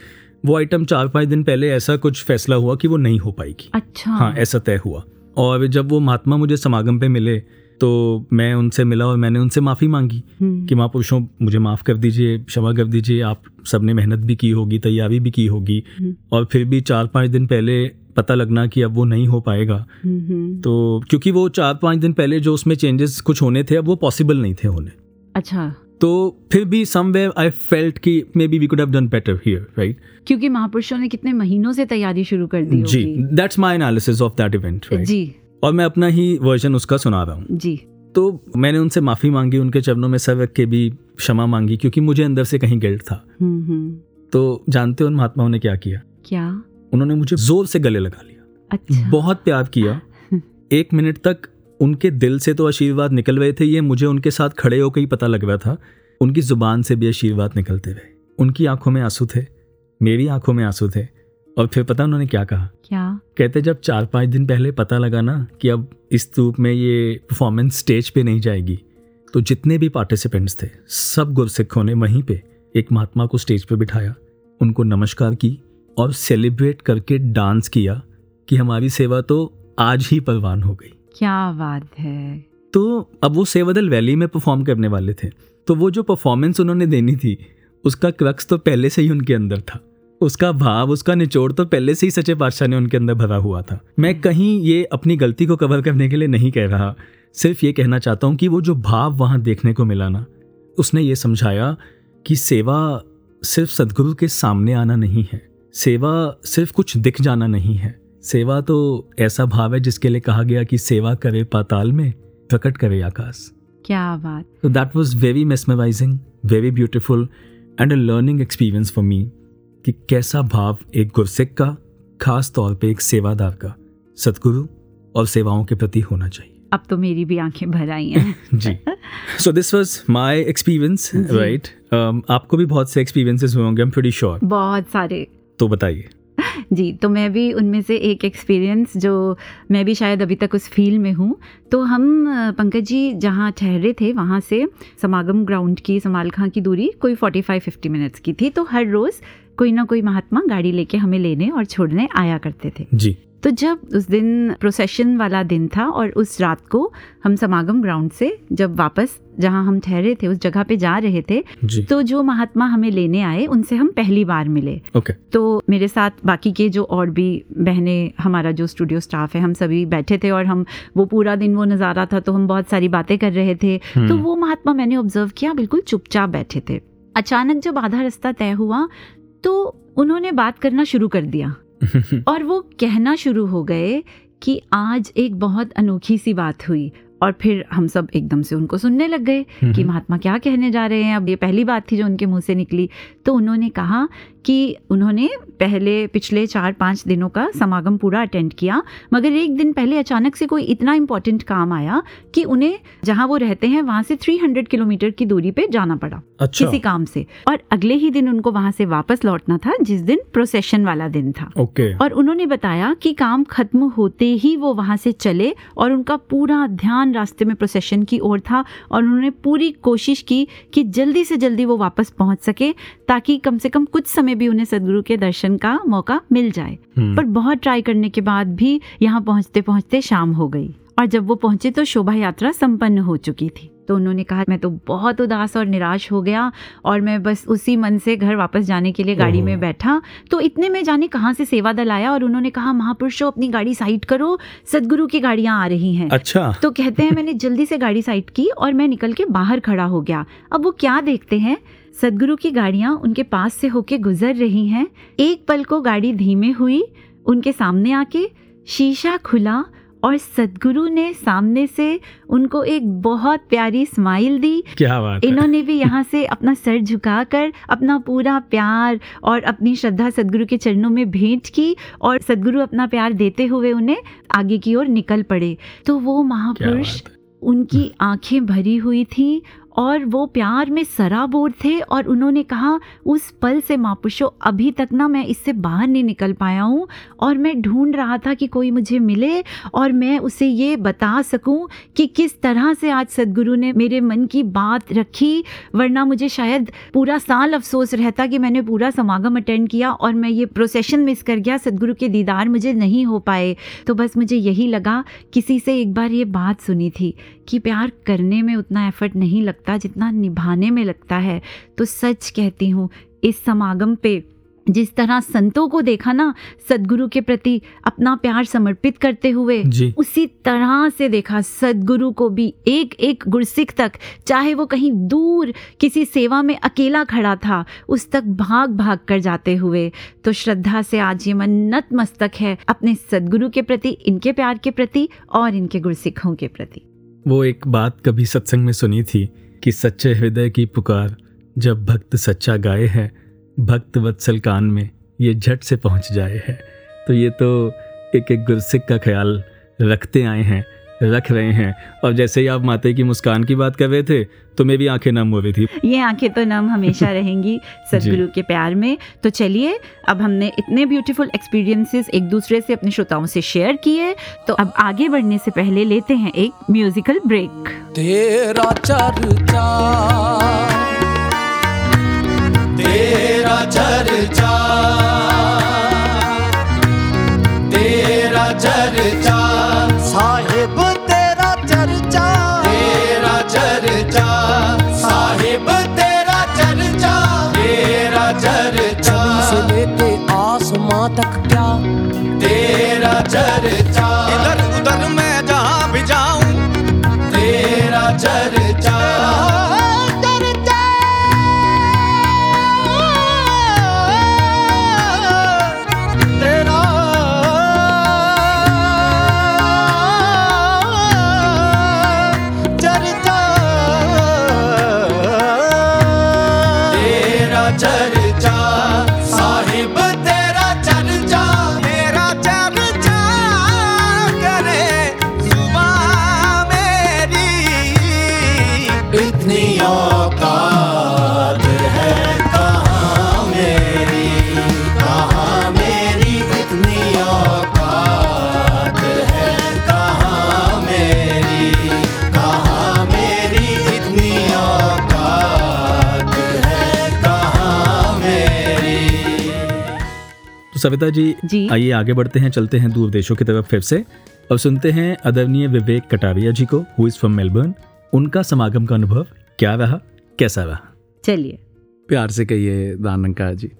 वो आइटम चार पाँच दिन पहले ऐसा कुछ फैसला हुआ कि वो नहीं हो पाएगी। अच्छा। हाँ ऐसा तय हुआ। और जब वो महात्मा मुझे समागम पे मिले तो मैं उनसे मिला और मैंने उनसे माफ़ी मांगी हम्म, कि महापुरुषों मुझे माफ़ कर दीजिए क्षमा कर दीजिए आप सबने मेहनत भी की होगी तैयारी भी की होगी। हम्म। और फिर भी चार पाँच दिन पहले पता लगना कि अब वो नहीं हो पाएगा। हम्म, तो क्योंकि वो चार पाँच दिन पहले जो उसमें चेंजेस कुछ होने थे अब वो पॉसिबल नहीं थे होने। अच्छा। तो फिर भी समवेयर आई फेल्ट कि maybe we could have done better here right क्योंकि महापुरुषों ने कितने महीनों से तैयारी शुरू कर दी जी that's my analysis of that event right जी। और मैं अपना ही वर्जन उसका सुना रहा हूँ। जी। तो मैंने उनसे माफ़ी मांगी उनके चरणों में सर रख के भी क्षमा मांगी क्योंकि मुझे अंदर से कहीं गिल्ट था। हम्म, हम्म, तो जानते हो उन महात्माओं ने क्या किया? क्या? उन्होंने मुझे ज़ोर से गले लगा लिया। अच्छा। बहुत प्यार किया। [laughs] एक मिनट तक उनके दिल से तो आशीर्वाद निकल रहे थे ये मुझे उनके साथ खड़े होकर ही पता लग रहा था। उनकी ज़ुबान से भी आशीर्वाद निकलते रहे। उनकी आँखों में आँसू थे। मेरी आँखों में आँसू थे। और फिर पता उन्होंने क्या कहा? क्या? कहते जब चार पाँच दिन पहले पता लगा ना कि अब इस रूप में ये परफॉर्मेंस स्टेज पे नहीं जाएगी तो जितने भी पार्टिसिपेंट्स थे सब गुरसिखों ने वहीं पे एक महात्मा को स्टेज पे बिठाया उनको नमस्कार की और सेलिब्रेट करके डांस किया कि हमारी सेवा तो आज ही परवान हो गई। क्या बात है। तो अब वो सेवादल वैली में परफॉर्म करने वाले थे। तो वो जो परफॉर्मेंस उन्होंने देनी थी उसका क्रक्स तो पहले से ही उनके अंदर था। उसका भाव उसका निचोड़ तो पहले से ही सचे पातशाह ने उनके अंदर भरा हुआ था। मैं कहीं ये अपनी गलती को कवर करने के लिए नहीं कह रहा। सिर्फ़ ये कहना चाहता हूँ कि वो जो भाव वहाँ देखने को मिला ना उसने ये समझाया कि सेवा सिर्फ़ सदगुरु के सामने आना नहीं है। सेवा सिर्फ़ कुछ दिख जाना नहीं है। सेवा तो ऐसा भाव है जिसके लिए कहा गया कि सेवा करे पाताल में प्रकट करे आकाश। क्या बात। That was very mesmerizing, very beautiful, and a learning experience for me कि कैसा भाव एक गुरसिक का खास तौर पे एक सेवादार का सतगुरु और सेवाओं के प्रति होना चाहिए। अब तो मेरी भी आँखें भर आई हैं। [laughs] जी। So this was my experience right आपको भी बहुत से एक्सपीरियंसेस हुए होंगे आई एम प्रीटी श्योर बहुत सारे। तो बताइए। [laughs] जी तो मैं भी उनमें से एक एक्सपीरियंस जो मैं भी शायद अभी तक उस फ़ील्ड में हूँ। तो हम पंकज जी जहाँ ठहरे थे वहाँ से समागम ग्राउंड की समाल खां की दूरी कोई 45-50 मिनट्स की थी। तो हर रोज़ कोई ना कोई महात्मा गाड़ी लेके हमें लेने और छोड़ने आया करते थे। जी। तो जब उस दिन प्रोसेशन वाला दिन था और उस रात को हम समागम ग्राउंड से जब वापस जहाँ हम ठहरे थे उस जगह पे जा रहे थे जी। तो जो महात्मा हमें लेने आए उनसे हम पहली बार मिले। ओके। तो मेरे साथ बाकी के जो और भी बहनें हमारा जो स्टूडियो स्टाफ है हम सभी बैठे थे और हम वो पूरा दिन वो नज़ारा था तो हम बहुत सारी बातें कर रहे थे। तो वो महात्मा मैंने ऑब्ज़र्व किया बिल्कुल चुपचाप बैठे थे। अचानक जब आधा रास्ता तय हुआ तो उन्होंने बात करना शुरू कर दिया। [laughs] और वो कहना शुरू हो गए कि आज एक बहुत अनोखी सी बात हुई और फिर हम सब एकदम से उनको सुनने लग गए कि महात्मा क्या कहने जा रहे हैं। अब ये पहली बात थी जो उनके मुँह से निकली। तो उन्होंने कहा कि उन्होंने पहले पिछले चार पाँच दिनों का समागम पूरा अटेंड किया मगर एक दिन पहले अचानक से कोई इतना इम्पोर्टेंट काम आया कि उन्हें जहाँ वो रहते हैं वहाँ से 300 किलोमीटर की दूरी पे जाना पड़ा अच्छा। किसी काम से। और अगले ही दिन उनको वहाँ से वापस लौटना था जिस दिन प्रोसेशन वाला दिन था। ओके। और उन्होंने बताया कि काम खत्म होते ही वो वहाँ से चले और उनका पूरा ध्यान रास्ते में प्रोसेशन की ओर था और उन्होंने पूरी कोशिश की कि जल्दी से जल्दी वो वापस पहुँच सके ताकि कम से कम कुछ समय भी उन्हें सदगुरु के दर्शन का मौका मिल जाए हम्म। पर बहुत ट्राई करने के बाद भी यहाँ पहुँचते पहुँचते शाम हो गई और जब वो पहुँचे तो शोभा यात्रा संपन्न हो चुकी थी तो उन्होंने कहा मैं तो बहुत उदास और निराश हो गया और मैं बस उसी मन से घर वापस जाने के लिए गाड़ी में बैठा। तो इतने में जाने कहाँ से सेवा दल आया और उन्होंने कहा महापुरुषों अपनी गाड़ी साइड करो सदगुरु की गाड़ियाँ आ रही हैं। अच्छा। तो कहते हैं मैंने जल्दी से गाड़ी साइड की और मैं निकल के बाहर खड़ा हो गया। अब वो क्या देखते हैं? सदगुरु की गाड़ियाँ उनके पास से होके गुजर रही हैं। एक पल को गाड़ी धीमे हुई उनके सामने आके शीशा खुला और सदगुरु ने सामने से उनको एक बहुत प्यारी स्माइल दी। क्या बात है। इन्होंने भी यहाँ से अपना सर झुकाकर अपना पूरा प्यार और अपनी श्रद्धा सदगुरु के चरणों में भेंट की और सदगुरु अपना प्यार देते हुए उन्हें आगे की ओर निकल पड़े। तो वो महापुरुष उनकी आँखें भरी हुई थी और वो प्यार में सराबोर थे और उन्होंने कहा, उस पल से मापुशो अभी तक ना मैं इससे बाहर नहीं निकल पाया हूँ और मैं ढूंढ रहा था कि कोई मुझे मिले और मैं उसे ये बता सकूँ कि किस तरह से आज सदगुरु ने मेरे मन की बात रखी, वरना मुझे शायद पूरा साल अफसोस रहता कि मैंने पूरा समागम अटेंड किया और मैं ये प्रोसेशन मिस कर गया, सदगुरु के दीदार मुझे नहीं हो पाए। तो बस मुझे यही लगा, किसी से एक बार ये बात सुनी थी कि प्यार करने में उतना एफर्ट नहीं लगता। जितना निभाने में लगता है तो सच कहती हूँ इस समागम पे जिस तरह संतों को देखा ना सदगुरु के प्रति अपना प्यार समर्पित करते हुए उसी तरह से देखा सदगुरु को भी एक एक गुरसिख तक चाहे वो कहीं दूर किसी सेवा में अकेला खड़ा था उस तक भाग भाग कर जाते हुए। तो श्रद्धा से आज ये मन नतमस्तक है अपने सदगुरु के प्रति इनके प्यार के प्रति और इनके गुरसिखों के प्रति। वो एक बात कभी सत्संग में सुनी थी कि सच्चे हृदय की पुकार जब भक्त सच्चा गाए है, भक्त वत्सल कान में ये झट से पहुँच जाए है। तो ये तो एक एक गुरसिक का ख्याल रखते आए हैं। रख रहे हैं। और जैसे ही आप माते की मुस्कान की बात कर रहे थे तो मेरी आँखें नम हो रही थी। ये आँखें तो नम हमेशा [laughs] रहेंगी सदगुरु के प्यार में। तो चलिए अब हमने इतने ब्यूटीफुल एक्सपीरियंसेस एक दूसरे से अपने श्रोताओं से शेयर किए। तो अब आगे बढ़ने से पहले लेते हैं एक म्यूजिकल ब्रेक तेरा चर्चा। तेरा चर्चा। तक क्या? तेरा चर्चा सविता जी, जी? आइए आगे बढ़ते हैं चलते हैं दूर देशों की तरफ़ फिर से। अब सुनते हैं अदरणीय विवेक कटारिया जी को हु इज़ फ्रॉम मेलबर्न उनका समागम का अनुभव क्या रहा कैसा रहा? चलिए। प्यार से कहिए दानंका जी।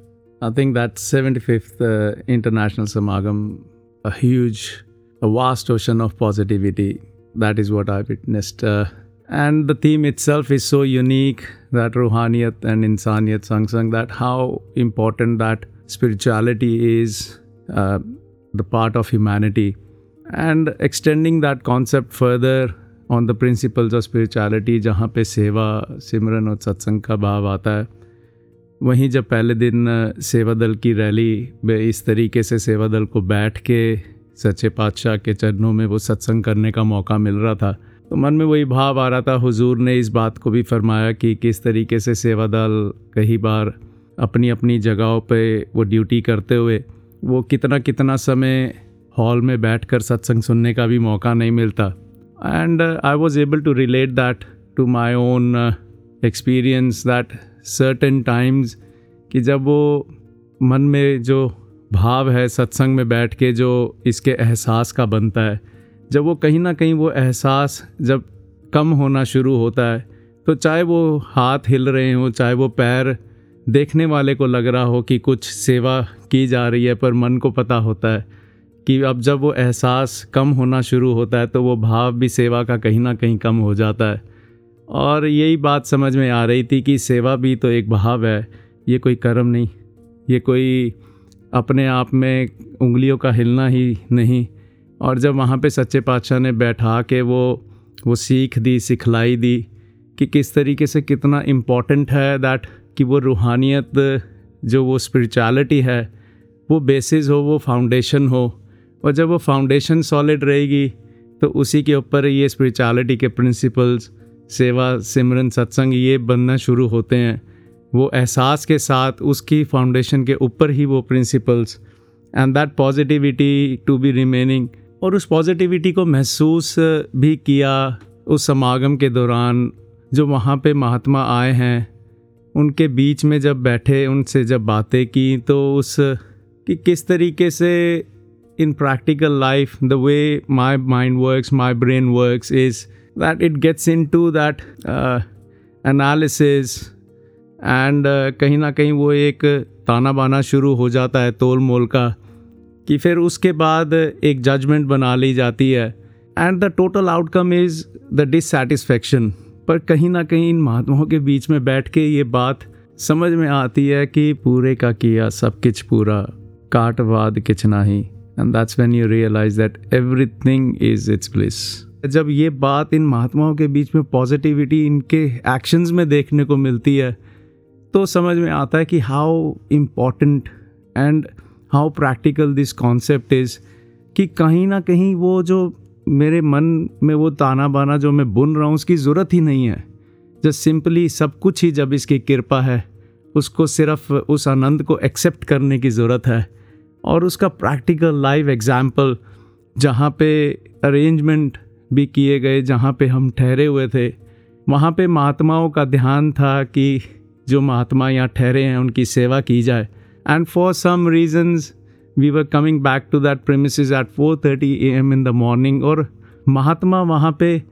I think that seventy fifth international samagam huge vast ocean of positivity that is what I witnessed And the theme itself is so unique that Ruhaniyat and Insaniyat Sang Sang, that how important that spirituality is uh, the part of humanity. And extending that concept further on the principles of spirituality जहाँ पे सेवा सिमरन और सत्संग का भाव आता है वहीं जब पहले दिन सेवा दल की रैली में इस तरीके से सेवा दल को बैठ के सच्चे पातशाह के चरणों में वो सत्संग करने का मौका मिल रहा था तो मन में वही भाव आ रहा था हुजूर ने इस बात को भी फरमाया कि किस तरीके से सेवा दल कई बार अपनी अपनी जगहों पे वो ड्यूटी करते हुए, वो कितना कितना समय हॉल में बैठकर सत्संग सुनने का भी मौका नहीं मिलता। And I was able to relate that to my own experience that certain times कि जब वो मन में जो भाव है सत्संग में बैठ के जो इसके एहसास का बनता है, जब वो कहीं ना कहीं वो एहसास जब कम होना शुरू होता है तो चाहे वो हाथ हिल रहे हों, चाहे वो पैर देखने वाले को लग रहा हो कि कुछ सेवा की जा रही है, पर मन को पता होता है कि अब जब वो एहसास कम होना शुरू होता है तो वो भाव भी सेवा का कहीं ना कहीं कम हो जाता है। और यही बात समझ में आ रही थी कि सेवा भी तो एक भाव है, ये कोई कर्म नहीं, ये कोई अपने आप में उंगलियों का हिलना ही नहीं। और जब वहाँ पे सच्चे पातशाह ने बैठा के वो वो सीख दी, सिखलाई दी कि किस तरीके से कितना इंपॉर्टेंट है दैट कि वो रूहानियत, जो वो स्पिरिचुअलिटी है, वो बेसिस हो, वो फाउंडेशन हो। और जब वो फाउंडेशन सॉलिड रहेगी तो उसी के ऊपर ये स्पिरिचुअलिटी के प्रिंसिपल्स सेवा, सिमरन, सत्संग, ये बनना शुरू होते हैं। वो एहसास के साथ उसकी फाउंडेशन के ऊपर ही वो principles and that positivity to be remaining और उस पॉजिटिविटी को महसूस भी किया उस समागम के दौरान, जो वहाँ पे महात्मा आए हैं। उनके बीच में जब बैठे, उनसे जब बातें की तो उस, कि किस तरीके से in practical life the way my mind works my brain works is that it gets into that analysis and कहीं ना कहीं वो एक ताना बाना शुरू हो जाता है तोल मोल का, कि फिर उसके बाद एक जजमेंट बना ली जाती है. And the total outcome is the dissatisfaction पर कहीं ना कहीं इन महात्माओं के बीच में बैठ के ये बात समझ में आती है कि पूरे का किया सब किच पूरा काटवाद किच नहीं। And that's when you realise that everything is its place जब ये बात इन महात्माओं के बीच में पॉजिटिविटी इनके एक्शंस में देखने को मिलती है तो समझ में आता है कि how important and how practical this concept is कि कहीं ना कहीं वो जो मेरे मन में वो ताना बाना जो मैं बुन रहा हूँ, उसकी ज़रूरत ही नहीं है। जस्ट सिंपली सब कुछ ही जब इसकी कृपा है, उसको सिर्फ़ उस आनंद को एक्सेप्ट करने की ज़रूरत है। और उसका प्रैक्टिकल लाइव एग्ज़ाम्पल, जहाँ पे अरेंजमेंट भी किए गए, जहाँ पे हम ठहरे हुए थे, वहाँ पे महात्माओं का ध्यान था कि जो महात्मा यहाँ ठहरे हैं, उनकी सेवा की जाए। And for some reasons coming back to that premise at four thirty A M in the morning और महात्मा वहाँ पे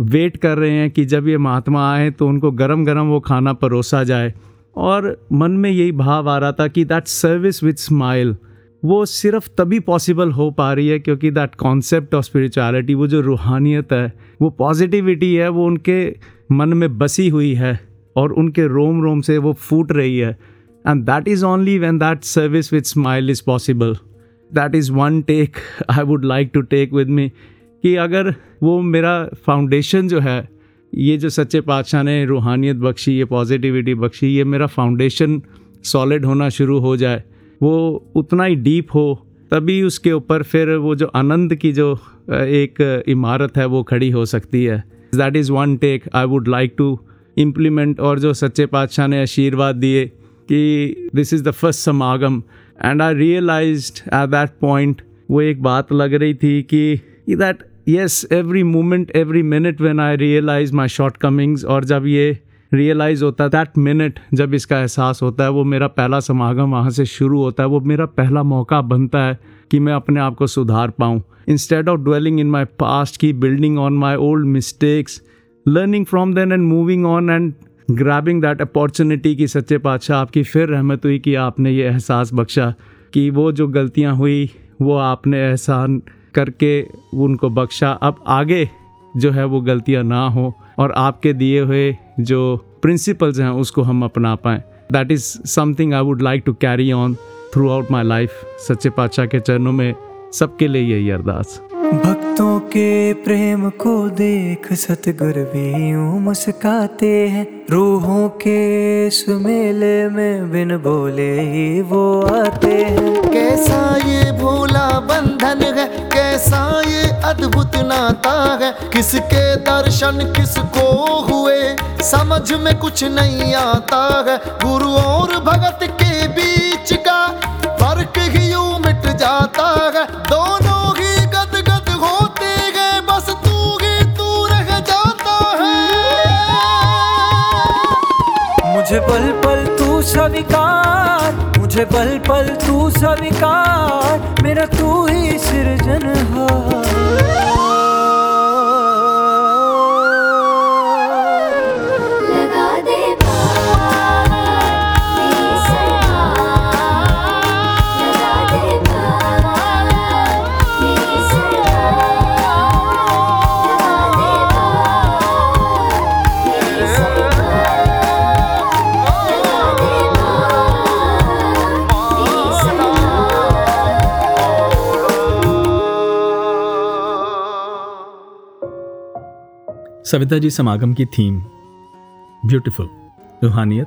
वेट कर रहे हैं कि जब ये महात्मा आए तो उनको गरम गरम वो खाना परोसा जाए। और मन में यही भाव आ रहा था कि दैट सर्विस विथ स्माइल वो सिर्फ़ तभी पॉसिबल हो पा रही है क्योंकि दैट कॉन्सेप्ट ऑफ़ स्पिरिचुअलिटी वो जो रूहानियत है, वो पॉजिटिविटी है, वो उनके मन में बसी हुई है और उनके रोम रोम से वो फूट रही है। And that is only when that service with smile is possible. That is one take i would like to take with me. कि अगर वो मेरा फाउंडेशन जो है, ये जो सच्चे पातशाह ने रूहानियत बख्शी, ये पॉजिटिविटी बख्शी, ये मेरा फाउंडेशन सॉलिड होना शुरू हो जाए, वो उतना ही डीप हो, तभी उसके ऊपर फिर वो जो आनंद की जो एक इमारत है, वो खड़ी हो सकती है। That is one take I would like to implement और जो सच्चे पातशाह ने आशीर्वाद दिए। कि दिस इज़ द फ़र्स्ट समागम and I realise at that point वो एक बात लग रही थी कि that yes every moment every minute when I realise my shortcomings और जब ये रियलाइज़ होता है दैट मिनट जब इसका एहसास होता है, वो मेरा पहला समागम वहाँ से शुरू होता है, वो मेरा पहला मौका बनता है कि मैं अपने आप को सुधार पाऊँ। Instead of dwelling in my past की building on my old mistakes learning from then and moving on and grabbing that opportunity की सच्चे पातशाह आपकी फिर रहमत हुई कि आपने ये एहसास बख्शा कि वो जो गलतियाँ हुई, वो आपने एहसान करके उनको बख्शा। अब आगे जो है वो गलतियाँ ना हो और आपके दिए हुए जो प्रिंसिपल्स हैं, उसको हम अपना पाएँ। That is something I would like to carry on throughout my life सच्चे पातशाह के चरणों में। सबके लिए यही अरदास। भक्तों के प्रेम को देख सतगुर भी यूँ मुस्काते हैं। रूहों के इस मेले में बिन बोले ही वो आते हैं। कैसा ये भोला बंधन है? कैसा ये अद्भुत नाता है? किसके दर्शन किसको हुए? समझ में कुछ नहीं आता है। गुरु और भगत के बीच का फ़र्क ही यूँ मिट जाता है। मुझे पल पल तू स्वीकार मुझे पल पल तू स्वीकार मेरा तू ही सृजनहार सविता जी समागम की थीम ब्यूटीफुल रूहानियत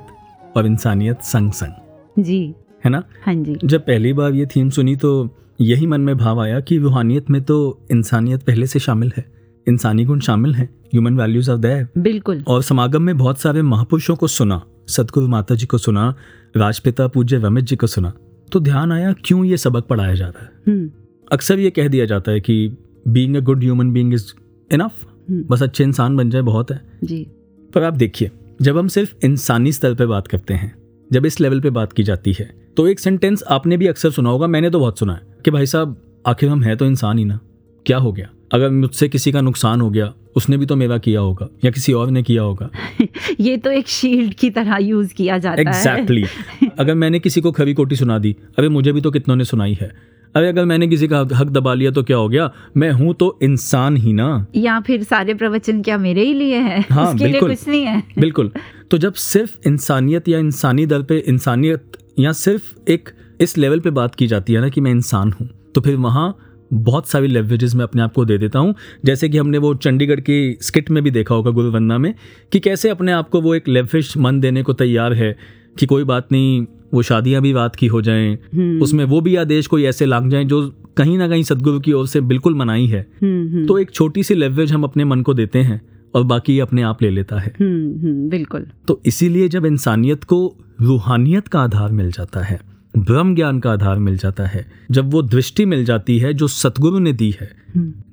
और इंसानियत संग संग। जी। है ना? हाँ जी। जब पहली बार ये थीम सुनी तो यही मन में भाव आया कि रूहानियत में तो इंसानियत पहले से शामिल है। इंसानी गुण शामिल हैं ह्यूमन वैल्यूज़ आर देयर बिल्कुल। और समागम में बहुत सारे महापुरुषों को सुना सतगुरु माता जी को सुना राजपिता पूज्य रमित जी को सुना। तो ध्यान आया क्यों ये सबक पढ़ाया जा रहा है? हम्म। अक्सर ये कह दिया जाता है कि being a good human being is enough बस अच्छे इंसान बन जाए बहुत है। जी। पर आप देखिए जब हम सिर्फ़ इंसानी स्तर पे बात करते हैं जब इस लेवल पे बात की जाती है तो एक सेंटेंस आपने भी अक्सर सुना होगा मैंने तो बहुत सुना है कि भाई साहब आखिर हम हैं तो इंसान ही ना। क्या हो गया? अगर मुझसे किसी का नुकसान हो गया उसने भी तो मेरा किया होगा या किसी और ने किया होगा। [laughs] ये तो एक शील्ड की तरह यूज़ किया जाता एग्जैक्टली है। एग्जैक्टली [laughs] अगर मैंने किसी को खरी कोटी सुना दी अरे मुझे भी तो कितनों ने सुनाई है। अरे अगर मैंने किसी का हक- दबा लिया तो क्या हो गया? मैं हूँ तो इंसान ही ना। या फिर सारे प्रवचन क्या मेरे ही लिए हैं? हाँ, उसके लिए बिल्कुल। कुछ नहीं है। बिल्कुल। तो जब सिर्फ़ इंसानियत या इंसानी दर पे इंसानियत या सिर्फ़ एक इस लेवल पे बात की जाती है ना कि मैं इंसान हूँ तो फिर वहाँ बहुत सारी लेवरेजेस मैं अपने आप को दे देता हूँ। जैसे कि हमने वो चंडीगढ़ की स्किट में भी देखा होगा गुरु वंदना में कि कैसे अपने आप को वो एक लेविश मन देने को तैयार है कि कोई बात नहीं वो शादियाँ भी बात की हो जाएँ। हम्म, उसमें वो भी आदेश कोई ऐसे लाग जाएँ जो कहीं ना कहीं सदगुरु की ओर से बिल्कुल मनाई है। हम्म, हम्म, तो एक छोटी सी लेवरेज हम अपने मन को देते हैं और बाकी ये अपने आप ले लेता है। बिल्कुल। तो इसीलिए जब इंसानियत को रूहानियत का आधार मिल जाता है ब्रह्म ज्ञान का आधार मिल जाता है जब वो दृष्टि मिल जाती है जो सतगुरु ने दी है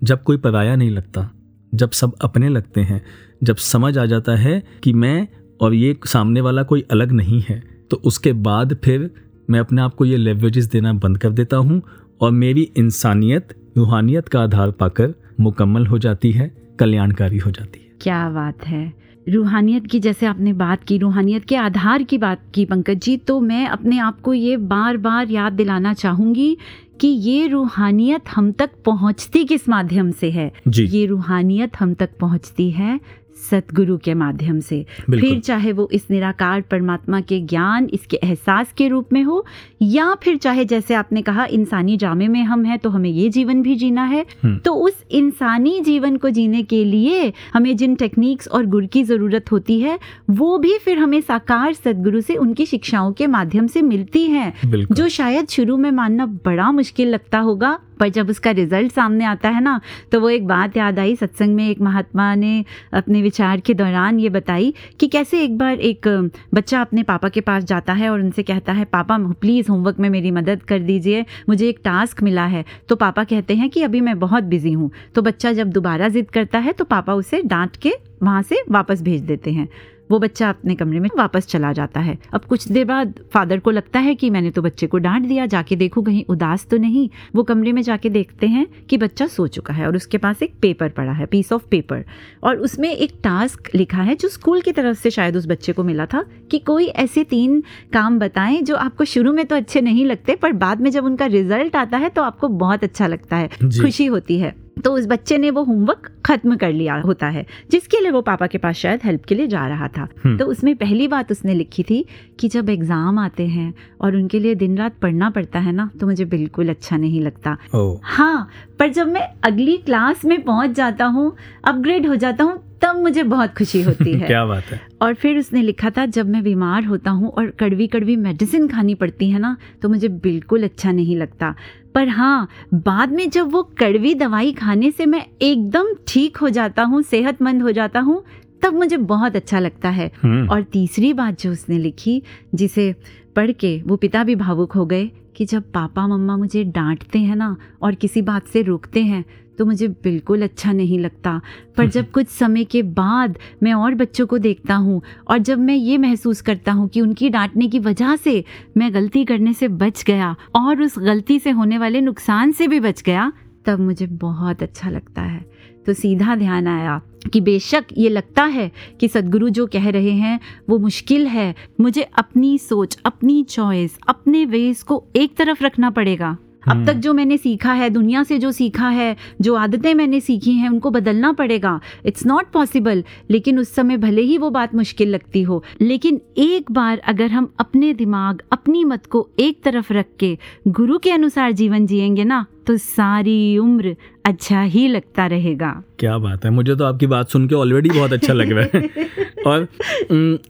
जब कोई पराया नहीं लगता जब सब अपने लगते हैं जब समझ आ जाता है कि मैं और ये सामने वाला कोई अलग नहीं है तो उसके बाद फिर मैं अपने आप को ये लेवरेजेस देना बंद कर देता हूँ और मेरी इंसानियत रूहानियत का आधार पाकर मुकम्मल हो जाती है कल्याणकारी हो जाती है। क्या बात है। रूहानियत की जैसे आपने बात की रूहानियत के आधार की बात की पंकज जी तो मैं अपने आप को ये बार बार याद दिलाना चाहूँगी कि ये रूहानियत हम तक पहुँचती किस माध्यम से है? जी। ये रूहानियत हम तक पहुँचती है सतगुरु के माध्यम से। फिर चाहे वो इस निराकार परमात्मा के ज्ञान इसके एहसास के रूप में हो या फिर चाहे जैसे आपने कहा इंसानी जामे में हम हैं तो हमें ये जीवन भी जीना है हम्म। तो उस इंसानी जीवन को जीने के लिए हमें जिन टेक्निक्स और गुर की ज़रूरत होती है वो भी फिर हमें साकार सदगुरु से उनकी शिक्षाओं के माध्यम से मिलती हैं जो शायद शुरू में मानना बड़ा मुश्किल लगता होगा पर जब उसका रिज़ल्ट सामने आता है ना तो वो एक बात याद आई सत्संग में एक महात्मा ने अपने विचार के दौरान ये बताई कि कैसे एक बार एक बच्चा अपने पापा के पास जाता है और उनसे कहता है पापा प्लीज़ होमवर्क में मेरी मदद कर दीजिए। मुझे एक टास्क मिला है। तो पापा कहते हैं कि अभी मैं बहुत बिज़ी हूँ। तो बच्चा जब दोबारा जिद करता है तो पापा उसे डांट के वहाँ से वापस भेज देते हैं। वो बच्चा अपने कमरे में वापस चला जाता है। अब कुछ देर बाद फादर को लगता है कि मैंने तो बच्चे को डांट दिया जाके देखूँ कहीं उदास तो नहीं। वो कमरे में जाके देखते हैं कि बच्चा सो चुका है और उसके पास एक पेपर पड़ा है पीस ऑफ़ पेपर और उसमें एक टास्क लिखा है जो स्कूल की तरफ़ से शायद उस बच्चे को मिला था कि कोई ऐसे तीन काम बताएँ जो आपको शुरू में तो अच्छे नहीं लगते पर बाद में जब उनका रिज़ल्ट आता है तो आपको बहुत अच्छा लगता है। खुशी होती है। तो उस बच्चे ने वो होमवर्क खत्म कर लिया होता है जिसके लिए वो पापा के पास शायद हेल्प के लिए जा रहा था। हम्म। तो उसमें पहली बात उसने लिखी थी कि जब एग्ज़ाम आते हैं और उनके लिए दिन रात पढ़ना पड़ता है ना तो मुझे बिल्कुल अच्छा नहीं लगता। हाँ पर जब मैं अगली क्लास में पहुँच जाता हूँ अपग्रेड हो जाता हूँ तब मुझे बहुत खुशी होती [laughs] है। क्या बात है। और फिर उसने लिखा था जब मैं बीमार होता हूँ और कड़वी कड़वी मेडिसिन खानी पड़ती है ना तो मुझे बिल्कुल अच्छा नहीं लगता। पर हाँ बाद में जब वो कड़वी दवाई खाने से मैं एकदम ठीक हो जाता हूँ सेहतमंद हो जाता हूँ तब मुझे बहुत अच्छा लगता है। हम्म, और तीसरी बात जो उसने लिखी जिसे पढ़ के वो पिता भी भावुक हो गए कि जब पापा मम्मा मुझे डांटते हैं ना और किसी बात से रोकते हैं तो मुझे बिल्कुल अच्छा नहीं लगता। पर जब कुछ समय के बाद मैं और बच्चों को देखता हूँ और जब मैं ये महसूस करता हूँ कि उनकी डांटने की वजह से मैं गलती करने से बच गया और उस गलती से होने वाले नुकसान से भी बच गया, तब मुझे बहुत अच्छा लगता है। तो सीधा ध्यान आया कि बेशक ये लगता है कि सदगुरु जो कह रहे हैं वो मुश्किल है। मुझे अपनी सोच, अपनी चॉइस, अपने वेज को एक तरफ़ रखना पड़ेगा। अब तक जो मैंने सीखा है दुनिया से जो सीखा है जो आदतें मैंने सीखी हैं उनको बदलना पड़ेगा। इट्स नॉट पॉसिबल लेकिन उस समय भले ही वो बात मुश्किल लगती हो लेकिन एक बार अगर हम अपने दिमाग अपनी मत को एक तरफ़ रख के गुरु के अनुसार जीवन जिएँगे ना तो सारी उम्र अच्छा ही लगता रहेगा। क्या बात है मुझे तो आपकी बात सुन के ऑलरेडी बहुत अच्छा लग रहा है। [laughs] और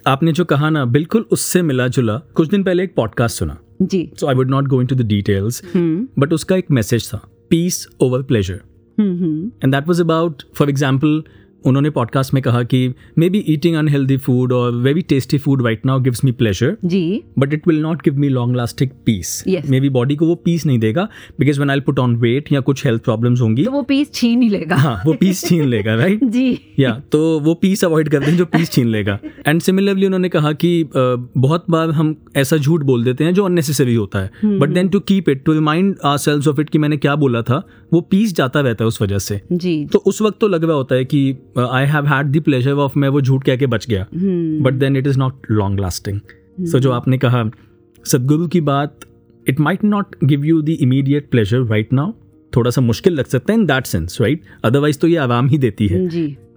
आपने जो कहा ना बिल्कुल उससे मिला जुला कुछ दिन पहले एक पॉडकास्ट सुना। जी। So I would not go into the details but उसका एक मैसेज था peace over pleasure and that was about for example उन्होंने पॉडकास्ट में कहा कि may be eating unhealthy food और very tasty food right now gives me pleasure ji. But it will not give me long lasting peace maybe body को वो piece नहीं देगा because when I put on weight या कुछ health problems होंगी तो वो पीस छीन ही लेगा। हाँ वो पीस छीन लेगा राइट [laughs] जी। या तो वो पीस अवॉइड करते हैं जो पीस छीन लेगा। एंड सिमिलरली उन्होंने कहा कि बहुत बार हम ऐसा झूठ बोल देते हैं जो अननेसेसरी होता है। But then to keep it to remind ourselves of it कि मैंने क्या बोला था वो पीस जाता रहता है उस वजह से। जी। तो उस वक्त तो लग रहा होता है कि I have had the pleasure of मैं वो झूठ कह के बच गया। But then it is not long lasting so जो आपने कहा सदगुरु की बात it might not give you the immediate pleasure right now थोड़ा सा मुश्किल लग सकता है in that sense right otherwise तो ये आराम ही देती है।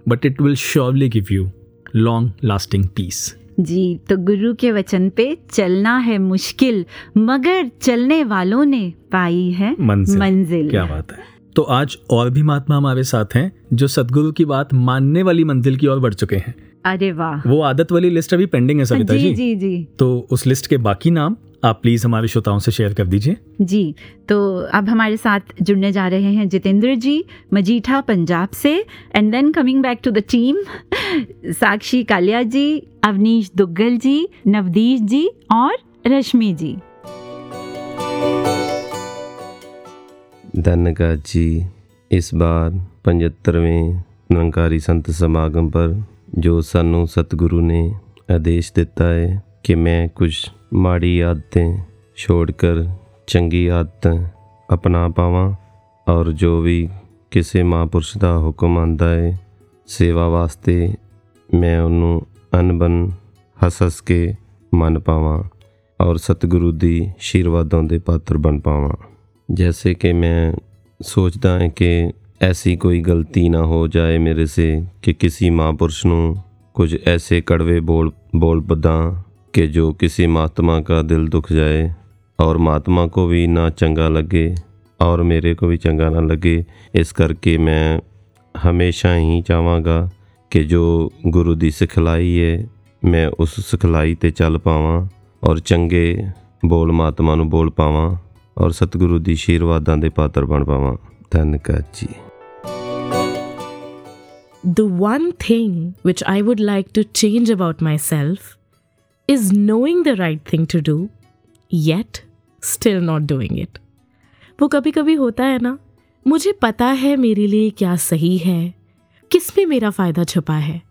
But it will surely give you long lasting peace जी तो गुरु के वचन पे चलना है मुश्किल मगर चलने वालों ने पाई है मंजिल। मंजिल। क्या बात है। तो आज और भी महात्मा हमारे साथ हैं जो सदगुरु की बात मानने वाली मंजिल की ओर बढ़ चुके हैं। अरे वाह। वो आदत वाली लिस्ट अभी पेंडिंग है सविता जी जी। जी जी। तो उस लिस्ट के बाकी नाम आप प्लीज़ हमारे श्रोताओं से शेयर कर दीजिए। जी तो अब हमारे साथ जुड़ने जा रहे हैं जितेंद्र जी मजीठा पंजाब से and then coming back to the team Sakshi Kalia ji Avnish Duggal ji Navdeesh ji और रश्मि जी। ਦਾ ਨਗਾਜੀ ਇਸ ਬਾਰ 75ਵੇਂ ਨਿਰੰਕਾਰੀ ਸੰਤ ਸਮਾਗਮ ਪਰ ਜੋ ਸਾਨੂੰ ਸਤਿਗੁਰੂ ਨੇ ਆਦੇਸ਼ ਦਿੱਤਾ ਹੈ ਕਿ ਮੈਂ ਕੁਝ ਮਾੜੀ ਆਦਤਾਂ ਛੋੜ ਕਰ ਚੰਗੀ ਆਦਤਾਂ ਅਪਣਾ ਪਾਵਾਂ ਔਰ ਜੋ ਵੀ ਕਿਸੇ ਮਹਾਂਪੁਰਸ਼ ਦਾ ਹੁਕਮ ਆਂਦਾ ਹੈ ਸੇਵਾ ਵਾਸਤੇ ਮੈਂ ਉਹਨੂੰ ਅਨਬਨ ਹਸਸ ਕੇ ਮੰਨ ਪਾਵਾਂ ਔਰ ਸਤਿਗੁਰੂ ਦੀ ਆਸ਼ੀਰਵਾਦਾਂ ਦੇ ਪਾਤਰ ਬਣ ਪਾਵਾਂ। जैसे कि मैं सोचता है कि ऐसी कोई गलती ना हो जाए मेरे से कि किसी महापुरुष ਨੂੰ कुछ ऐसे कड़वे बोल बोल बदा कि जो किसी महात्मा का दिल दुख जाए और महात्मा को भी ना चंगा लगे और मेरे को भी चंगा ना लगे इस करके मैं हमेशा ही ਚਾਹਾਂਗਾ ਕਿ ਜੋ ਗੁਰੂ ਦੀ ਸਿਖਲਾਈ ਹੈ ਮੈਂ ਉਸ ਸਿਖਲਾਈ ਤੇ ਚੱਲ ਪਾਵਾਂ ਔਰ ਚੰਗੇ ਬੋਲ ਮਾਤਮਾ ਨੂੰ ਬੋਲ ਪਾਵਾਂ ਔਰ ਸਤਿਗੁਰੂ ਦੀ ਆਸ਼ੀਰਵਾਦਾਂ ਦੇ ਪਾਤਰ ਬਣ ਪਾਵਾਂ ਧੰਨਵਾਦ ਜੀ The one thing which I would like to change about myself is knowing the right thing to do, yet still not doing it. वो कभी कभी होता है ना मुझे पता है मेरे लिए क्या सही है किस में मेरा फायदा छुपा है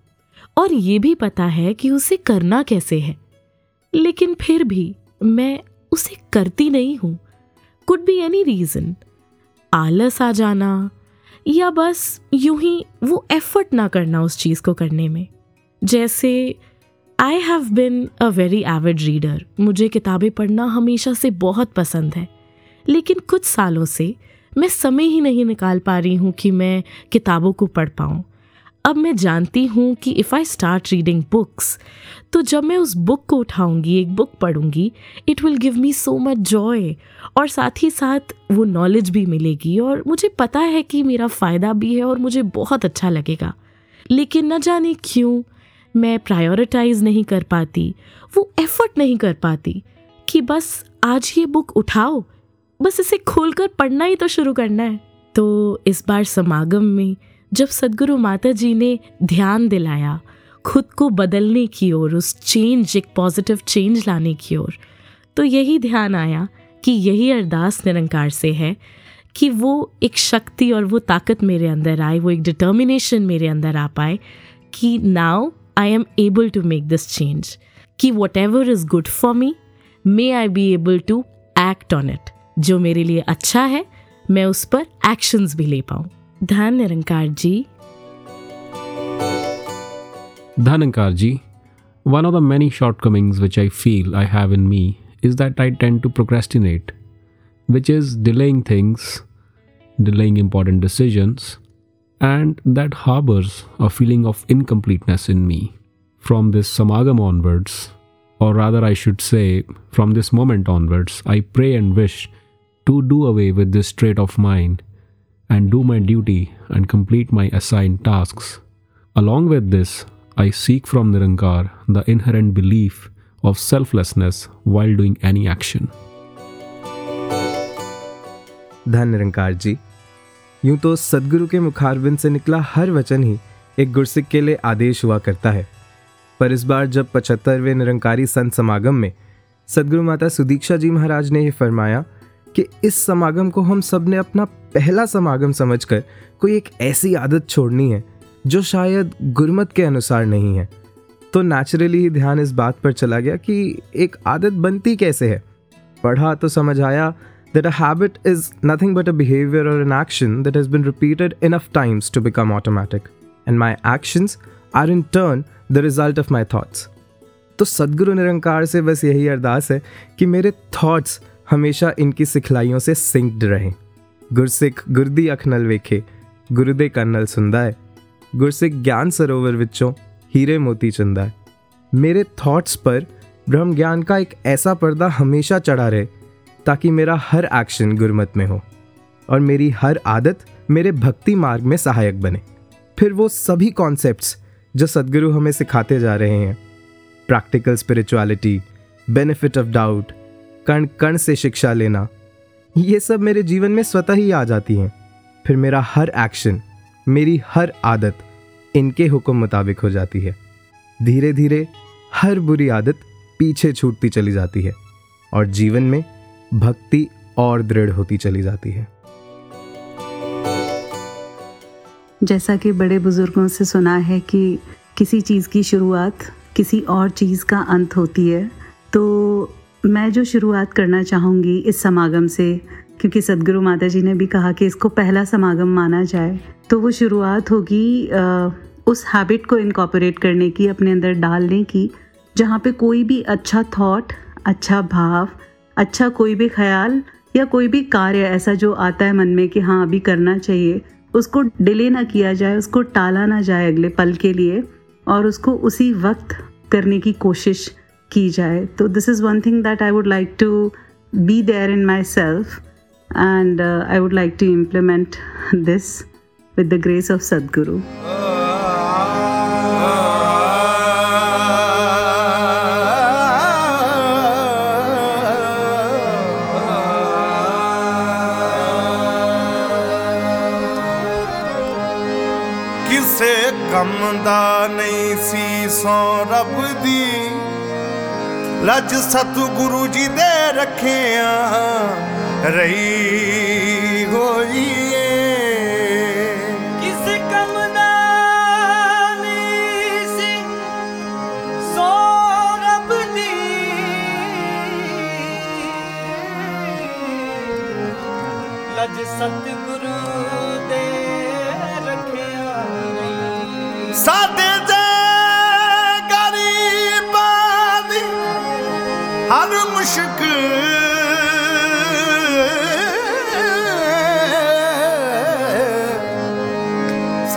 और ये भी पता है कि उसे करना कैसे है लेकिन फिर भी मैं उसे करती नहीं हूँ कुड बी एनी रीज़न। आलस आ जाना, या बस यूँ ही वो एफर्ट ना करना उस चीज़ को करने में। जैसे I have been a very avid reader मुझे किताबें पढ़ना हमेशा से बहुत पसंद है। लेकिन कुछ सालों से मैं समय ही नहीं निकाल पा रही हूँ कि मैं किताबों को पढ़ पाऊँ। अब मैं जानती हूँ कि if I start reading books तो जब मैं उस बुक को उठाऊँगी, एक book पढ़ूँगी it will give me so much joy और साथ ही साथ वो नॉलेज भी मिलेगी और मुझे पता है कि मेरा फ़ायदा भी है और मुझे बहुत अच्छा लगेगा। लेकिन न जाने क्यों मैं प्रायोरिटाइज नहीं कर पाती, वो एफर्ट नहीं कर पाती कि बस आज ये बुक उठाओ, बस इसे खोलकर पढ़ना ही तो शुरू करना है। तो इस बार समागम में जब सदगुरु माता जी ने ध्यान दिलाया, खुद को बदलने की ओर, उस चेंज एक पॉजिटिव चेंज लाने की ओर तो यही ध्यान आया कि यही अरदास निरंकार से है कि वो एक शक्ति और वो ताकत मेरे अंदर आए, वो एक डिटर्मिनेशन मेरे अंदर आ पाए कि now I am able to make this change कि whatever is good for me may I be able to act on it जो मेरे लिए अच्छा है, मैं उस पर एक्शंस भी ले पाऊँ। धन निरंकार जी Dhanankar ji, one of the many shortcomings which I feel I have in me is that I tend to procrastinate, which is delaying things, delaying important decisions, and that harbors a feeling of incompleteness in me. From this samagam onwards, or rather, I should say, from this moment onwards, I pray and wish to do away with this trait of mine and do my duty and complete my assigned tasks. Along with this, I seek from Nirankar the inherent belief of selflessness while doing any action. धन निरंकार जी यूँ तो सदगुरु के मुखारबिंद से निकला हर वचन ही एक गुरसिक के लिए आदेश हुआ करता है पर इस बार जब पचहत्तरवें निरंकारी संत समागम में सदगुरु माता सुदीक्षा जी महाराज ने यह फरमाया कि इस समागम को हम सबने अपना पहला समागम समझ कर कोई एक ऐसी आदत छोड़नी है, जो शायद गुरमत के अनुसार नहीं है। तो नेचुरली ही ध्यान इस बात पर चला गया कि एक आदत बनती कैसे है? पढ़ा तो समझ आया that a habit is nothing but a behaviour और an action that has been repeated enough times to become automatic and my actions are in turn the result of my thoughts तो सदगुरु निरंकार से बस यही अरदास है कि मेरे थाट्स हमेशा इनकी सिखलाइयों से सिंक्ड रहें। गुरसिख गुरदी अखनल वेखे, गुरुदे कन्नल सुनदा है गुरसिख ज्ञान सरोवर विचों हीरे मोती चंदा है मेरे थॉट्स पर ब्रह्म ज्ञान का एक ऐसा पर्दा हमेशा चढ़ा रहे, ताकि मेरा हर एक्शन गुरमत में हो, और मेरी हर आदत मेरे भक्ति मार्ग में सहायक बने। फिर वो सभी कॉन्सेप्ट्स जो सदगुरु हमें सिखाते जा रहे हैं। Practical spirituality benefit of doubt कण कण से शिक्षा लेना। ये सब मेरे जीवन में स्वतः ही आ जाती हैं। फिर मेरा हर एक्शन, मेरी हर आदत इनके हुक्म मुताबिक हो जाती है। धीरे धीरे हर बुरी आदत पीछे छूटती चली जाती है और जीवन में भक्ति और दृढ़ होती चली जाती है। जैसा कि बड़े बुज़ुर्गों से सुना है कि किसी चीज़ की शुरुआत किसी और चीज़ का अंत होती है तो मैं जो शुरुआत करना चाहूँगी इस समागम से, क्योंकि सदगुरु माता जी ने भी कहा कि इसको पहला समागम माना जाए तो वो शुरुआत होगी उस हैबिट को इनकॉपरेट करने की, अपने अंदर डालने की, जहाँ पे कोई भी अच्छा थॉट अच्छा भाव अच्छा कोई भी ख्याल या कोई भी कार्य ऐसा जो आता है मन में कि हाँ अभी करना चाहिए, उसको डिले ना किया जाए, उसको टाला ना जाए अगले पल के लिए और उसको उसी वक्त करने की कोशिश की जाए तो this is one thing that I would like to be there in my self and I would like to implement [laughs] this with the grace of Sadguru. ਕਿਸੇ ਕੰਮ ਦਾ ਨਹੀਂ ਸੀ ਸੋ ਰੱਬ ਦੀ ਲੱਜ ਸਤਿਗੁਰੂ ਜੀ ਦੇ ਰੱਖਿਆ ਰਹੀ ਹੋਈ ਕਿਸੇ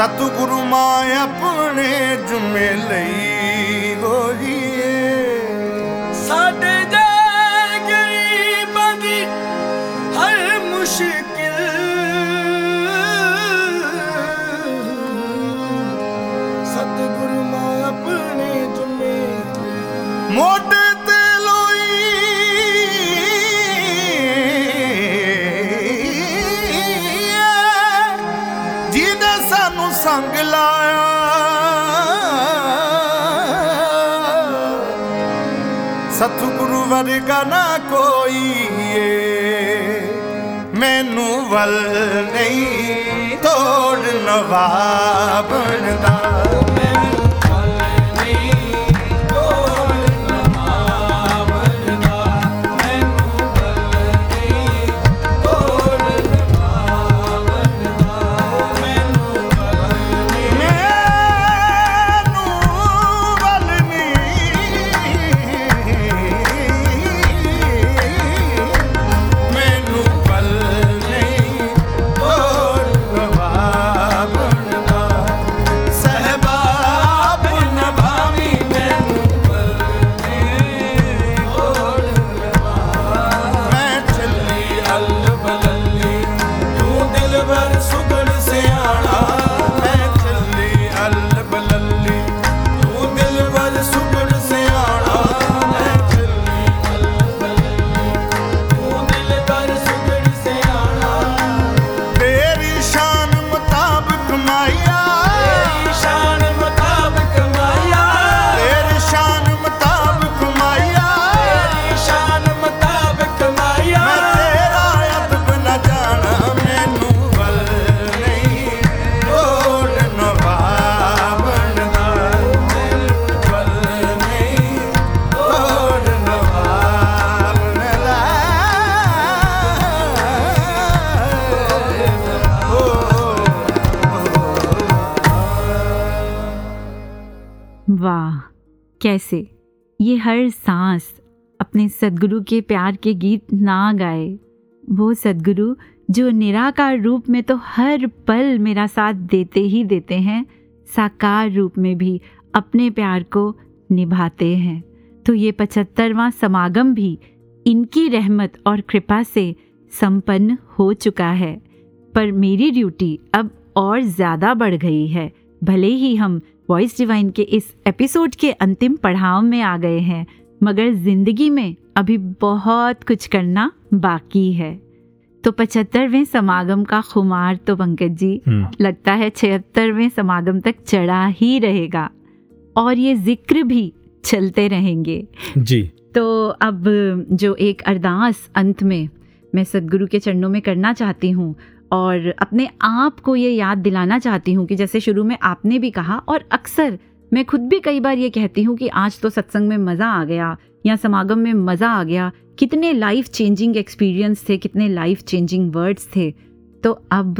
ਸਤਿਗੁਰੂ ਮਾਂ ਆਪਣੇ ਜੁਮੇ ਲਈ। ਵਰਗਾ ਨਾ ਕੋਈ ਏ ਮੈਨੂੰ ਵੱਲ ਨਹੀਂ ਤੋੜ ਨਵਾਬਣ ਦਾ ਮੈਨੂੰ सदगुरु के प्यार के गीत ना गाए। वो सदगुरु, जो निराकार रूप में तो हर पल मेरा साथ देते ही देते हैं, साकार रूप में भी अपने प्यार को निभाते हैं। तो ये पचहत्तरवां समागम भी इनकी रहमत और कृपा से संपन्न हो चुका है। पर मेरी ड्यूटी अब और ज़्यादा बढ़ गई है। भले ही हम वॉइस डिवाइन के इस एपिसोड के अंतिम पड़ाव में आ गए हैं मगर ज़िंदगी में अभी बहुत कुछ करना बाकी है। तो पचहत्तरवें समागम का खुमार तो पंकज जी हम्म। लगता है छिहत्तरवें समागम तक चढ़ा ही रहेगा और ये ज़िक्र भी चलते रहेंगे। जी। तो अब जो एक अरदास अंत में मैं सदगुरु के चरणों में करना चाहती हूँ और अपने आप को ये याद दिलाना चाहती हूँ कि जैसे शुरू में आपने भी कहा और अक्सर मैं खुद भी कई बार ये कहती हूँ कि आज तो सत्संग में मज़ा आ गया या समागम में मज़ा आ गया। कितने लाइफ चेंजिंग एक्सपीरियंस थे कितने लाइफ चेंजिंग वर्ड्स थे। तो अब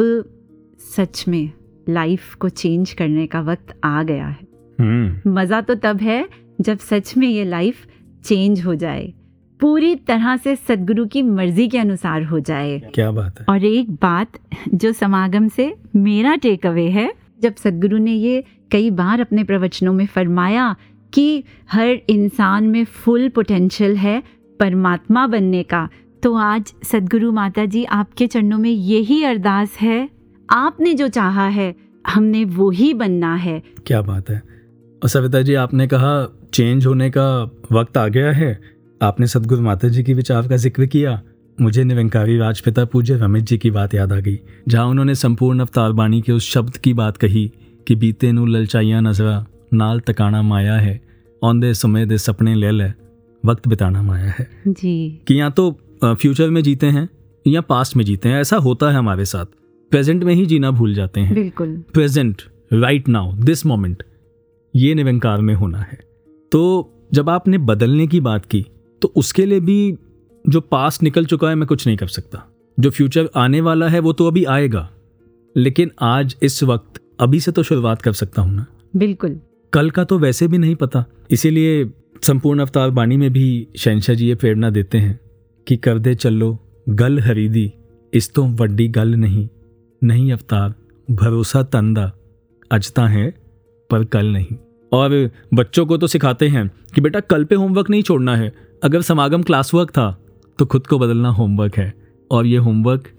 सच में लाइफ को चेंज करने का वक्त आ गया है। हम्म। मज़ा तो तब है जब सच में ये लाइफ चेंज हो जाए। पूरी तरह से सदगुरु की मर्ज़ी के अनुसार हो जाए। क्या बात है। और एक बात जो समागम से मेरा टेक अवे है जब सदगुरु ने ये कई बार अपने प्रवचनों में फरमाया कि हर इंसान में फुल पोटेंशियल है परमात्मा बनने का तो आज सदगुरु माता जी आपके चरणों में यही अरदास है। आपने जो चाहा है, हमने वो ही बनना है। क्या बात है। और सविता जी, आपने कहा चेंज होने का वक्त आ गया है। आपने सदगुरु माता जी की विचार का ज़िक्र किया। मुझे निरंकारी राजपिता पूज्य रमेश जी की बात याद आ गई जहाँ उन्होंने संपूर्ण अवतार बाणी के उस शब्द की बात कही कि बीते नू ललचाइया नजरा नाल तकाना माया है औंदे समय दे सपने ले ले वक्त बिताना माया है। जी। कि या तो फ्यूचर में जीते हैं या पास्ट में जीते हैं ऐसा होता है हमारे साथ। प्रेजेंट में ही जीना भूल जाते हैं। बिल्कुल। Present right now this moment ये निरंकार में होना है। तो जब आपने बदलने की बात की तो उसके लिए भी जो पास्ट निकल चुका है मैं कुछ नहीं कर सकता। जो फ्यूचर आने वाला है वो तो अभी आएगा। लेकिन आज इस वक्त अभी से तो शुरुआत कर सकता हूँ ना। बिल्कुल। कल का तो वैसे भी नहीं पता। इसीलिए संपूर्ण अवतार बाणी में भी शहनशाह जी ये प्रेरणा देते हैं कि कर दे चलो गल हरीदी। इस तो वड्डी गल नहीं। नहीं अवतार भरोसा तंदा। अजता है पर कल नहीं। और बच्चों को तो सिखाते हैं कि बेटा कल पे होमवर्क नहीं छोड़ना है। अगर समागम क्लास वर्क था तो खुद को बदलना होमवर्क है। और ये होमवर्क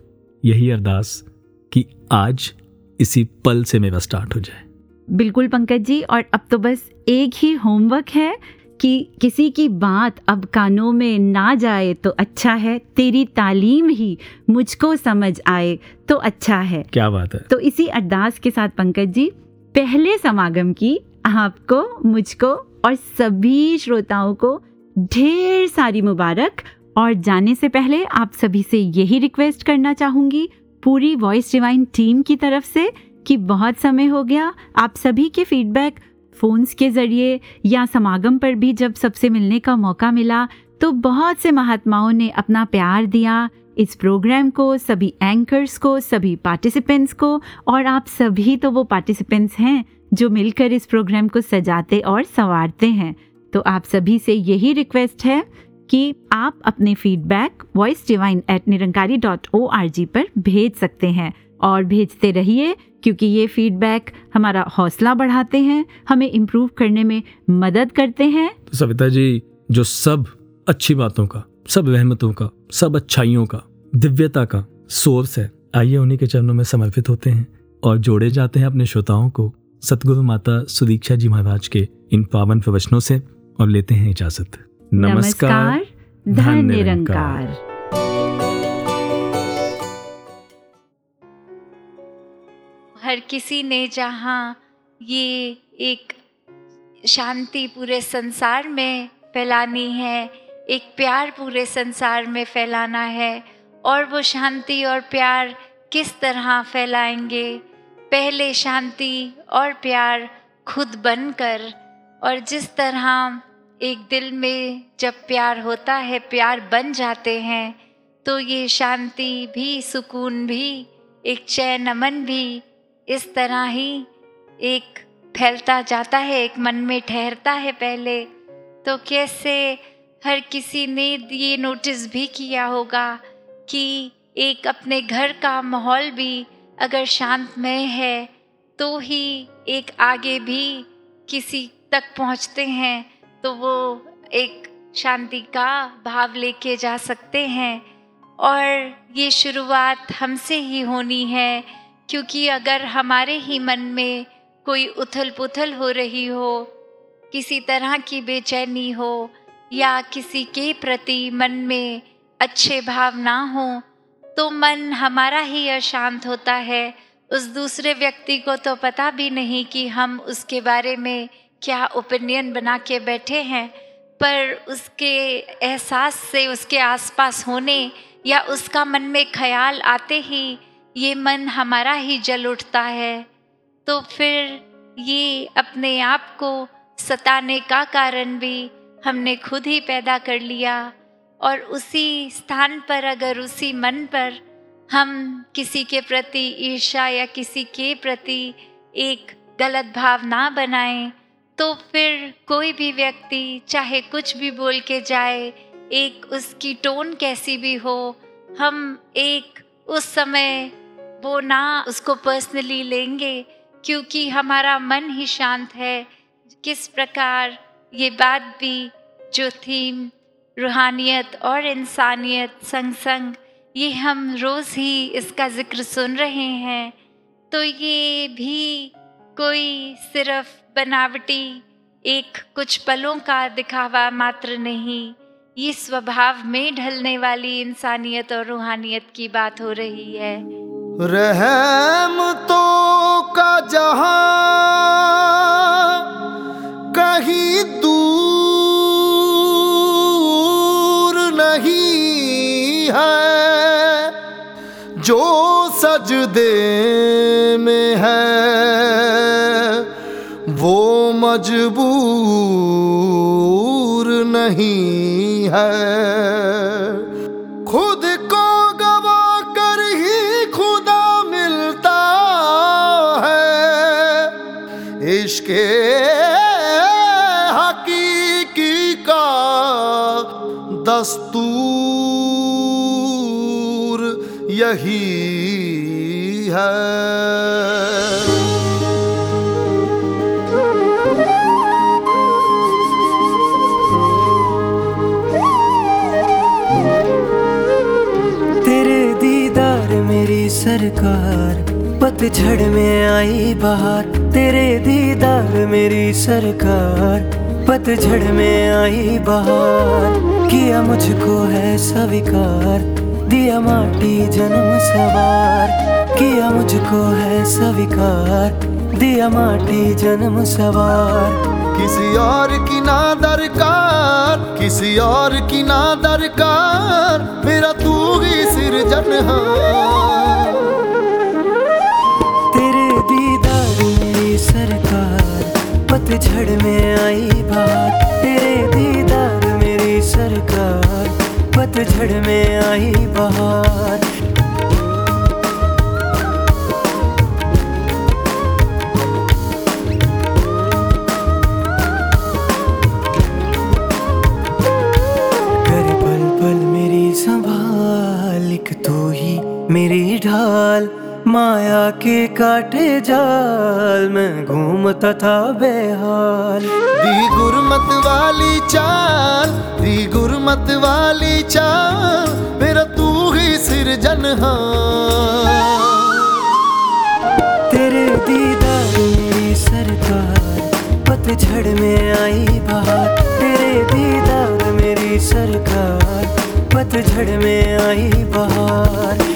यही अरदास कि आज इसी पल से मेरा स्टार्ट हो जाए। बिल्कुल पंकज जी और अब तो बस एक ही होमवर्क है कि किसी की बात अब कानों में ना जाए तो अच्छा है तेरी तालीम ही मुझको समझ आए तो अच्छा है। क्या बात है। तो इसी अरदास के साथ पंकज जी पहले समागम की आपको मुझको और सभी श्रोताओं को ढेर सारी मुबारक और जाने से पहले आप सभी से यही रिक्वेस्ट करना चाहूँगी, पूरी वॉइस डिवाइन टीम की तरफ़ से, कि बहुत समय हो गया, आप सभी के फीडबैक फ़ोन्स के ज़रिए या समागम पर भी जब सबसे मिलने का मौका मिला तो बहुत से महात्माओं ने अपना प्यार दिया। इस प्रोग्राम को, सभी एंकर्स को, सभी पार्टिसिपेंट्स को, और आप सभी तो वो पार्टिसिपेंट्स हैं, जो मिलकर इस प्रोग्राम को सजाते और संवारते हैं। तो आप सभी से यही रिक्वेस्ट है कि आप अपने feedback voice divine at Nirankari dot O R G पर भेज सकते हैं। और भेजते रहिए, क्योंकि ये फीडबैक हमारा हौसला बढ़ाते हैं, हमें इम्प्रूव करने में मदद करते हैं। तो सविता जी, जो सब अच्छी बातों का, सब रहमतों का, सब अच्छाइयों का, दिव्यता का सोर्स है, आइए उन्हीं के चरणों में समर्पित होते हैं और जोड़े जाते हैं अपने श्रोताओं को सतगुरु माता सुदीक्षा जी महाराज के इन पावन प्रवचनों से और लेते हैं इजाज़त। नमस्कार धन निरंकार। हर किसी ने जहाँ ये एक शांति पूरे संसार में फैलानी है एक प्यार पूरे संसार में फैलाना है और वो शांति और प्यार किस तरह फैलाएँगे? पहले शांति और प्यार खुद बनकर और जिस तरह एक दिल में जब प्यार होता है, प्यार बन जाते हैं तो ये शांति भी, सुकून भी, एक चैन अमन भी इस तरह ही एक फैलता जाता है, एक मन में ठहरता है पहले। तो कैसे हर किसी ने ये नोटिस भी किया होगा कि एक अपने घर का माहौल भी अगर शांतमय है तो ही एक आगे भी किसी तक पहुँचते हैं। तो वो एक शांति का भाव लेके जा सकते हैं। और ये शुरुआत हमसे ही होनी है, क्योंकि अगर हमारे ही मन में कोई उथल पुथल हो रही हो, किसी तरह की बेचैनी हो, या किसी के प्रति मन में अच्छे भाव ना हो तो मन हमारा ही अशांत होता है। उस दूसरे व्यक्ति को तो पता भी नहीं कि हम उसके बारे में क्या ओपिनियन बना के बैठे हैं, पर उसके एहसास से, उसके आसपास होने या उसका मन में ख्याल आते ही ये मन हमारा ही जल उठता है। तो फिर ये अपने आप को सताने का कारण भी हमने खुद ही पैदा कर लिया और उसी स्थान पर, अगर उसी मन पर हम किसी के प्रति ईर्षा या किसी के प्रति एक गलत भाव ना बनाएँ तो फिर कोई भी व्यक्ति, चाहे कुछ भी बोल के जाए, एक उसकी टोन कैसी भी हो, हम एक उस समय वो ना उसको पर्सनली लेंगे, क्योंकि हमारा मन ही शांत है। किस प्रकार ये बात भी जो थीम रूहानियत और इंसानियत संग संग, ये हम रोज़ ही इसका ज़िक्र सुन रहे हैं। तो ये भी कोई सिर्फ़ बनावटी, एक कुछ पलों का दिखावा मात्र नहीं। ये स्वभाव में ढलने वाली इंसानियत और रूहानियत की बात हो रही है। रहमतों का जहाँ कहीं दूर नहीं है, जो सजदे में है। मजबूर नहीं है। खुद को गवा कर ही खुदा मिलता है। इश्क हकीकी का दस्तूर यही है। पतझड़ में आई बहार, तेरे दीदार मेरी सरकार। पतझड़ में आई बहार, किया मुझको है स्वीकार, दिया माटी जन्म सवार। किया मुझको है स्वीकार, दिया माटी जन्म सवार। किसी और की ना दरकार, किसी और की ना दरकार, मेरा तू ही सिरजनहार तेरे पतझड़ में आई बात, तेरे दीदार मेरी सरकार, पतझड़ में आई तू ही मेरी ढाल, माया के काटे जाल, में तथा बेहाल। दी गुरमत वाली चाल दी गुरमत वाली चाल मेरा तू ही सिरजनहार तेरे दीदार मेरी सरकार पतझड़ में आई बहार तेरे दीदार मेरी सरकार पतझड़ में आई बहार